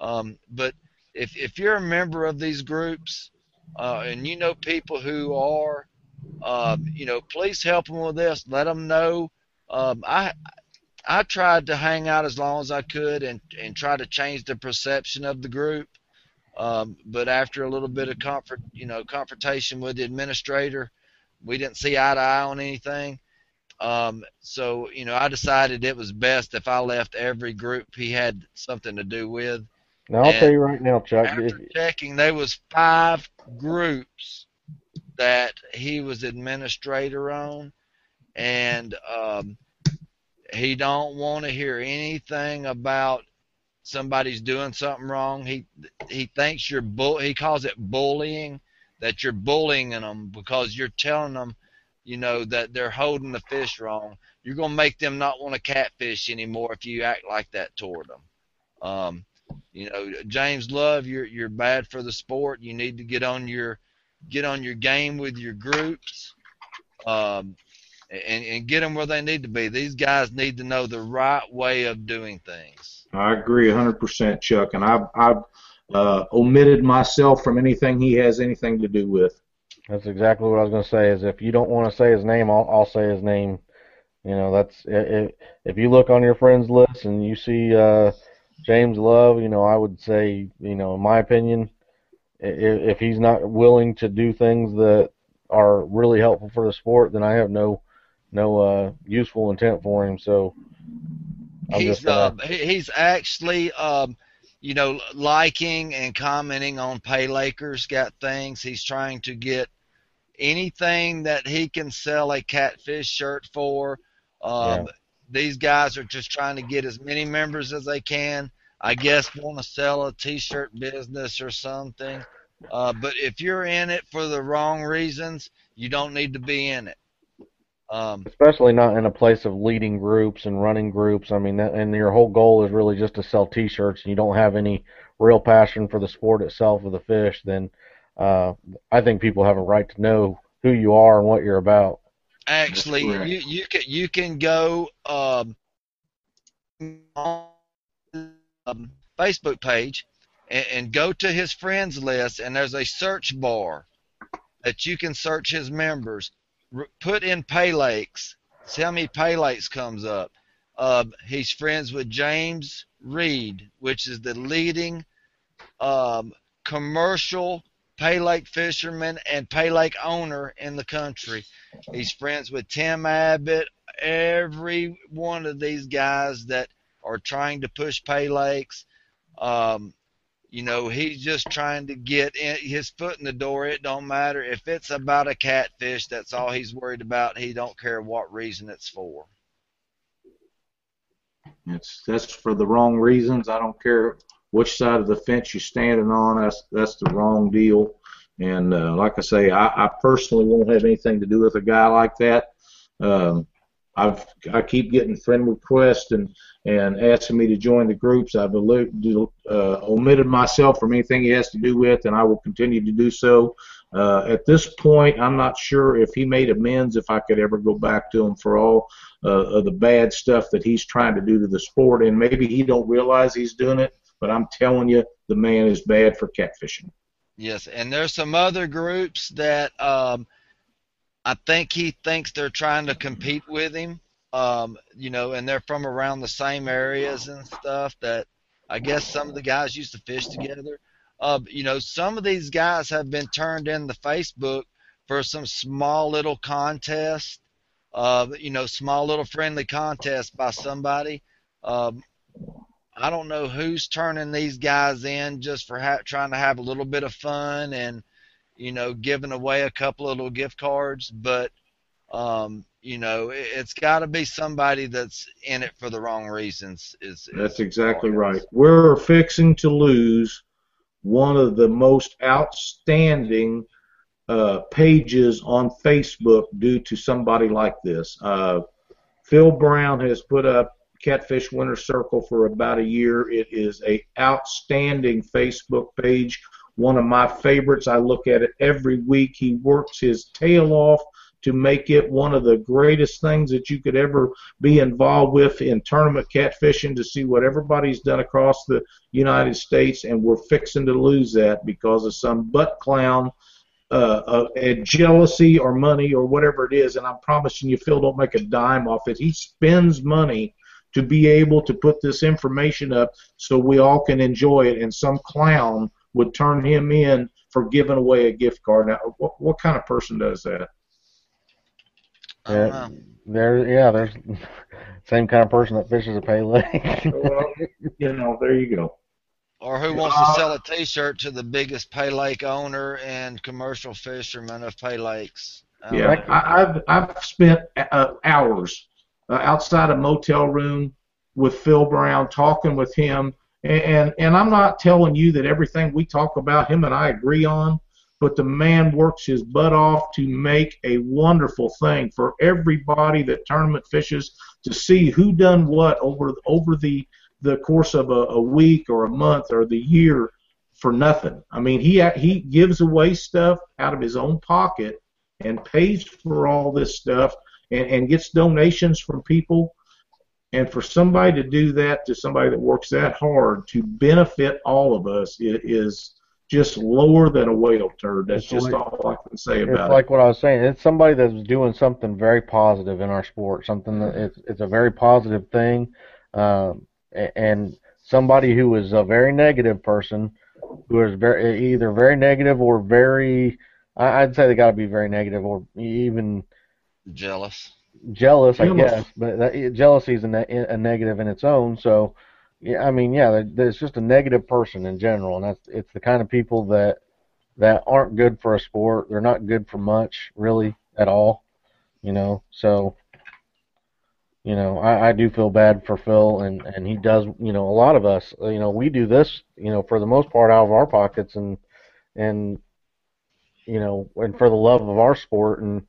Um, but if if you're a member of these groups uh, and you know people who are, uh, you know, please help them with this. Let them know. Um, I I tried to hang out as long as I could and and try to change the perception of the group. Um, but after a little bit of comfort, you know, confrontation with the administrator, we didn't see eye to eye on anything. Um, so you know, I decided it was best if I left every group he had something to do with. Now I'll and tell you right now, Chuck. After checking, there was five groups that he was administrator on, and um, he don't want to hear anything about somebody's doing something wrong. He he thinks you're bull. He calls it bullying that you're bullying them because you're telling them, you know, that they're holding the fish wrong. You're gonna make them not want to catfish anymore if you act like that toward them. Um, you know, James Love, you're you're bad for the sport. You need to get on your get on your game with your groups. Um, and, and get them where they need to be. These guys need to know the right way of doing things. I agree 100%, Chuck, and I've, I've uh, omitted myself from anything he has anything to do with. That's exactly what I was going to say. Is if you don't want to say his name, I'll, I'll say his name. You know, that's if if you look on your friends list and you see uh, James Love, you know, I would say, you know, in my opinion, if, if he's not willing to do things that are really helpful for the sport, then I have no no uh, useful intent for him. So I'm he's uh, he's actually um, you know liking and commenting on Pay Lakers got things. He's trying to get anything that he can sell a catfish shirt for. Um, yeah. These guys are just trying to get as many members as they can. I guess want to sell a T-shirt business or something. Uh, but if you're in it for the wrong reasons, you don't need to be in it. Um, Especially not in a place of leading groups and running groups. I mean, that, and your whole goal is really just to sell T-shirts, and you don't have any real passion for the sport itself of the fish. Then uh, I think people have a right to know who you are and what you're about. Actually, you you can you can go um, on um, Facebook page and, and go to his friends list, and there's a search bar that you can search his members put in Pay Lakes. See how many Pay Lakes comes up. Uh, he's friends with James Reed, which is the leading um, commercial Pay Lake fisherman and Pay Lake owner in the country. He's friends with Tim Abbott, every one of these guys that are trying to push Pay Lakes. Um, you know, he's just trying to get in, his foot in the door. It don't matter if it's about a catfish. That's all he's worried about. He don't care what reason it's for. It's that's for the wrong reasons. I don't care which side of the fence you're standing on. That's that's the wrong deal. And uh, like I say, I, I personally won't have anything to do with a guy like that. Um, I've I keep getting friend requests and and asking me to join the groups. I've uh, omitted myself from anything he has to do with, and I will continue to do so. Uh, at this point, I'm not sure if he made amends, if I could ever go back to him for all uh, of the bad stuff that he's trying to do to the sport, and maybe he don't realize he's doing it. But I'm telling you, the man is bad for catfishing. Yes, and there's some other groups that um, I think he thinks they're trying to compete with him. Um, you know, and they're from around the same areas and stuff that I guess some of the guys used to fish together. Uh, you know, some of these guys have been turned in the Facebook for some small little contest, uh, you know, small little friendly contest by somebody. Um, I don't know who's turning these guys in just for ha- trying to have a little bit of fun and you know, giving away a couple of little gift cards, but um, you know, it, has got to be somebody that's in it for the wrong reasons. Is, is that's exactly right. We're fixing to lose one of the most outstanding uh, pages on Facebook due to somebody like this. Uh, Phil Brown has put up Catfish Winter Circle for about a year. It is a outstanding Facebook page one of my favorites. I look at it every week. He works his tail off to make it one of the greatest things that you could ever be involved with in tournament catfishing to see what everybody's done across the United States, and we're fixing to lose that because of some butt clown. Uh, uh, jealousy or money or whatever it is, and I'm promising you, Phil don't make a dime off it. He spends money to be able to put this information up so we all can enjoy it, and some clown would turn him in for giving away a gift card. Now, what, what kind of person does that? Yeah, there, yeah, there's same kind of person that fishes a pay lake. well, you know, there you go. Or who wants to sell a T-shirt to the biggest Pay Lake owner and commercial fisherman of Pay Lakes? Um, yeah, I, have I've spent uh, hours uh, outside a motel room with Phil Brown talking with him and and I'm not telling you that everything we talk about him and I agree on, but the man works his butt off to make a wonderful thing for everybody that tournament fishes to see who done what over over the the course of a, a week or a month or the year for nothing. I mean, he he gives away stuff out of his own pocket and pays for all this stuff and, and gets donations from people. And for somebody to do that to somebody that works that hard to benefit all of us it is just lower than a whale turd. That's It's just like- all I can say about It's about like what I was saying. It's somebody that's doing something very positive in our sport. Something that it's it's a very positive thing, um, and somebody who is a very negative person, who is very either very negative or very, I'd say they got to be very negative or even Jealous. jealous, jealous. I guess. But that, jealousy is a, ne- a negative in its own. So, yeah, I mean, yeah, there- there's just a negative person in general, and that's it's the kind of people that that aren't good for a sport. They're not good for much, really, at all. You know, so. You know, I, I do feel bad for Phil, and and he does. You know, a lot of us, you know, we do this, you know, for the most part out of our pockets, and and you know, and for the love of our sport, and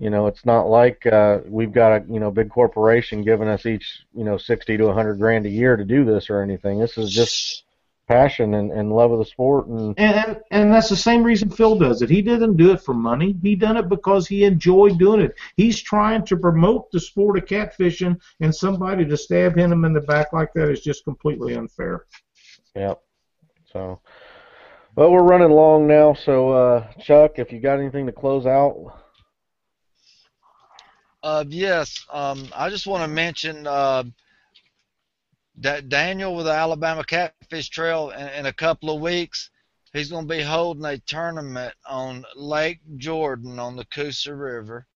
you know, it's not like uh, we've got a you know big corporation giving us each you know sixty to a hundred grand a year to do this or anything. This is just passion and, and love of the sport, and And, and and that's the same reason Phil does it. He didn't do it for money. He done it because he enjoyed doing it. He's trying to promote the sport of catfishing, and somebody to stab him in the back like that is just completely unfair. Yep. So, but we're running long now. So, uh, Chuck, if you got anything to close out, Uh, yes, um, I just want to mention uh, that Daniel with the Alabama Catfish Trail in, in a couple of weeks, he's going to be holding a tournament on Lake Jordan on the Coosa River.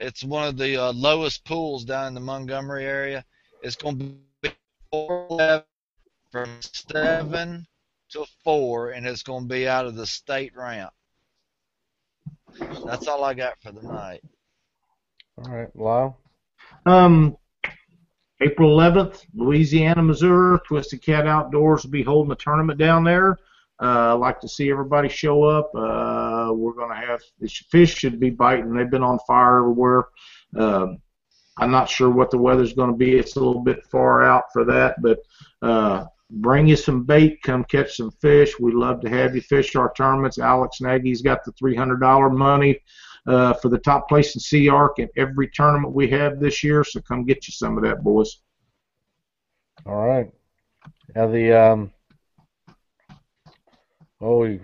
It's one of the uh, lowest pools down in the Montgomery area. It's going to be 411 from 7 to 4, and it's going to be out of the state ramp. That's all I got for the night. All right, Lyle. Um, April 11th, Louisiana, Missouri, Twisted Cat Outdoors will be holding a tournament down there. Uh, I'd like to see everybody show up. Uh, we're going to have the fish should be biting. They've been on fire everywhere. Um, I'm not sure what the weather's going to be. It's a little bit far out for that, but uh, bring you some bait. Come catch some fish. We'd love to have you fish our tournaments. Alex Nagy's got the $300 money uh, for the top place in Sea Arc in every tournament we have this year. So come get you some of that, boys. All right. Now the um. Oh, we-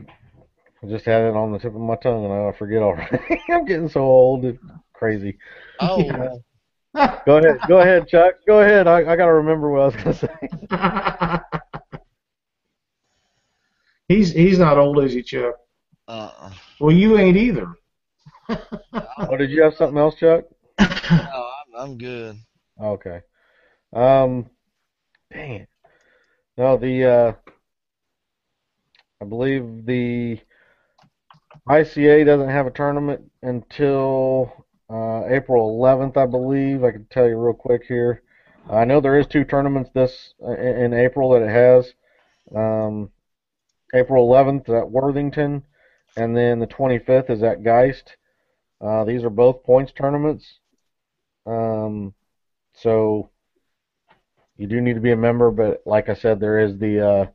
I just had it on the tip of my tongue, and I forget already. I'm getting so old, it's crazy. Oh, Yeah. Go ahead, go ahead, Chuck. Go ahead. I, I gotta remember what I was gonna say. he's he's not old, is he, Chuck? uh-uh. Well, you ain't either. Oh, did you have something else, Chuck? No, I'm, I'm good. Okay. Um, dang it. No, the uh, I believe the ICA doesn't have a tournament until uh, April 11th, I believe. I can tell you real quick here. I know there is two tournaments this uh, in April that it has. Um, April 11th at Worthington, and then the 25th is at Geist. Uh, these are both points tournaments. Um, so you do need to be a member, but like I said, there is the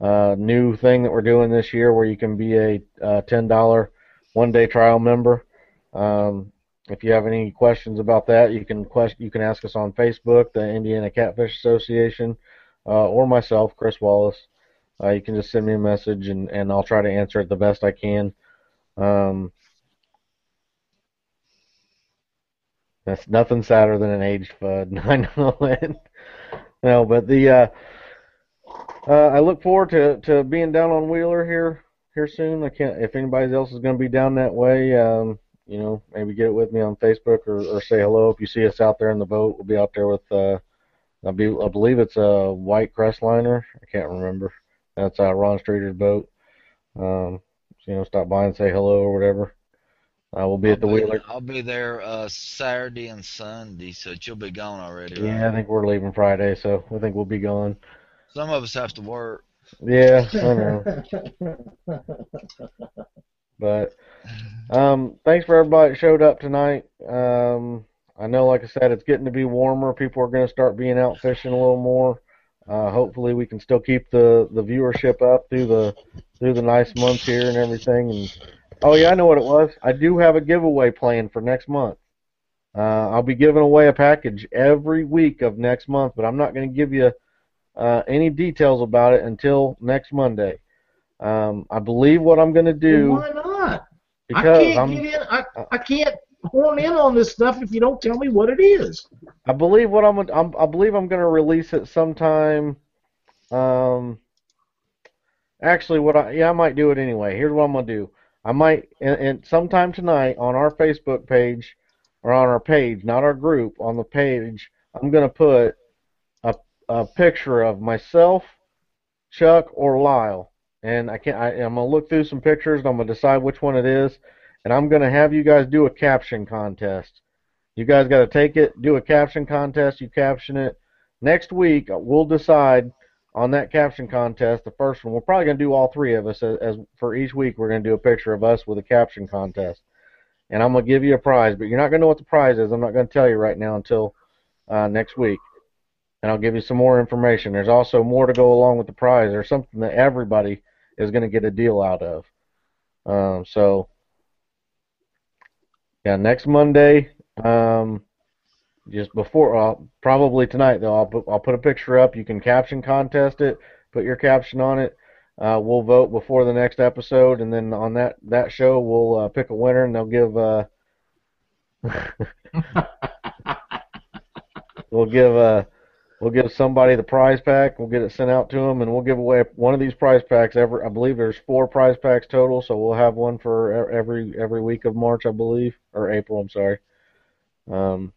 uh, uh, new thing that we're doing this year where you can be a uh, $10 one day trial member. Um, if you have any questions about that, you can quest- you can ask us on Facebook, the Indiana Catfish Association, uh, or myself, Chris Wallace. Uh, you can just send me a message and, and I'll try to answer it the best I can. Um, that's nothing sadder than an aged fud. I know it. No, but the uh, uh, I look forward to, to being down on Wheeler here here soon. I can't if anybody else is going to be down that way. Um, you know, maybe get it with me on Facebook or, or say hello if you see us out there in the boat. We'll be out there with uh, I, be, I believe it's a white crestliner. I can't remember. That's uh, Ron Streeter's boat. Um, so, you know, stop by and say hello or whatever. Uh, we'll be at the I'll be, Wheeler. I'll be there uh, Saturday and Sunday, so you'll be gone already. Right? Yeah, I think we're leaving Friday, so I think we'll be gone. Some of us have to work. Yeah, I know. But um, thanks for everybody that showed up tonight. Um, I know, like I said, it's getting to be warmer. People are going to start being out fishing a little more. Uh, hopefully, we can still keep the, the viewership up through the through the nice months here and everything. And oh yeah, I know what it was. I do have a giveaway planned for next month. Uh, I'll be giving away a package every week of next month, but I'm not going to give you uh, any details about it until next Monday. Um, I believe what I'm going to do Well, why not? I because can't I'm, get in. I, I can't horn in on this stuff if you don't tell me what it is. I believe what I'm, I'm I believe I'm going to release it sometime. Um, actually, what I yeah I might do it anyway. Here's what I'm going to do. I might and, and sometime tonight on our Facebook page or on our page, not our group, on the page, I'm going to put a a picture of myself, Chuck, or Lyle, and I can I, I'm going to look through some pictures and I'm going to decide which one it is, and I'm going to have you guys do a caption contest. You guys got to take it, do a caption contest. You caption it. Next week, we'll decide on that caption contest. The first one, we're probably going to do all three of us. As, as for each week, we're going to do a picture of us with a caption contest, and I'm going to give you a prize. But you're not going to know what the prize is. I'm not going to tell you right now until uh, next week, and I'll give you some more information. There's also more to go along with the prize. There's something that everybody is going to get a deal out of. Um, so, yeah, next Monday. Um, just before, uh, probably tonight though, I'll put, I'll put a picture up. You can caption contest it, put your caption on it. Uh, we'll vote before the next episode, and then on that that show, we'll uh, pick a winner, and they'll give uh, we'll give uh, we'll give somebody the prize pack. We'll get it sent out to them, and we'll give away one of these prize packs. Every I believe there's four prize packs total, so we'll have one for every every week of March, I believe, or April. I'm sorry. Um,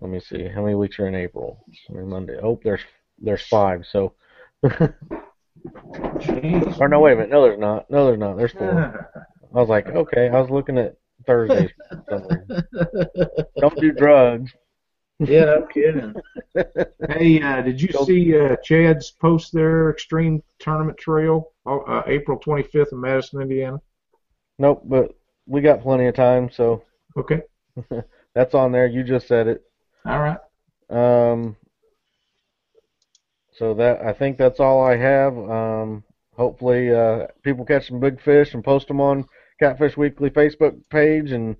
let me see how many weeks are in April. Monday. Oh, there's there's five. So, or no, wait a minute. No, there's not. No, there's not. There's four. I was like, okay. I was looking at Thursdays. for some reason. Don't do drugs. yeah, no kidding. Hey, uh, did you see uh, Chad's post there? Extreme Tournament Trail, uh, April 25th in Madison, Indiana. Nope, but we got plenty of time, so Okay. that's on there. You just said it. All right. Um, so that I think that's all I have. Um, hopefully, uh, people catch some big fish and post them on Catfish Weekly Facebook page and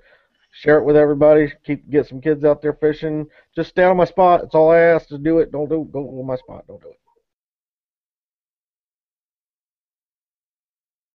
share it with everybody. Keep get some kids out there fishing. Just stay on my spot. That's all I ask. to do it. Don't do go on my spot. Don't do it.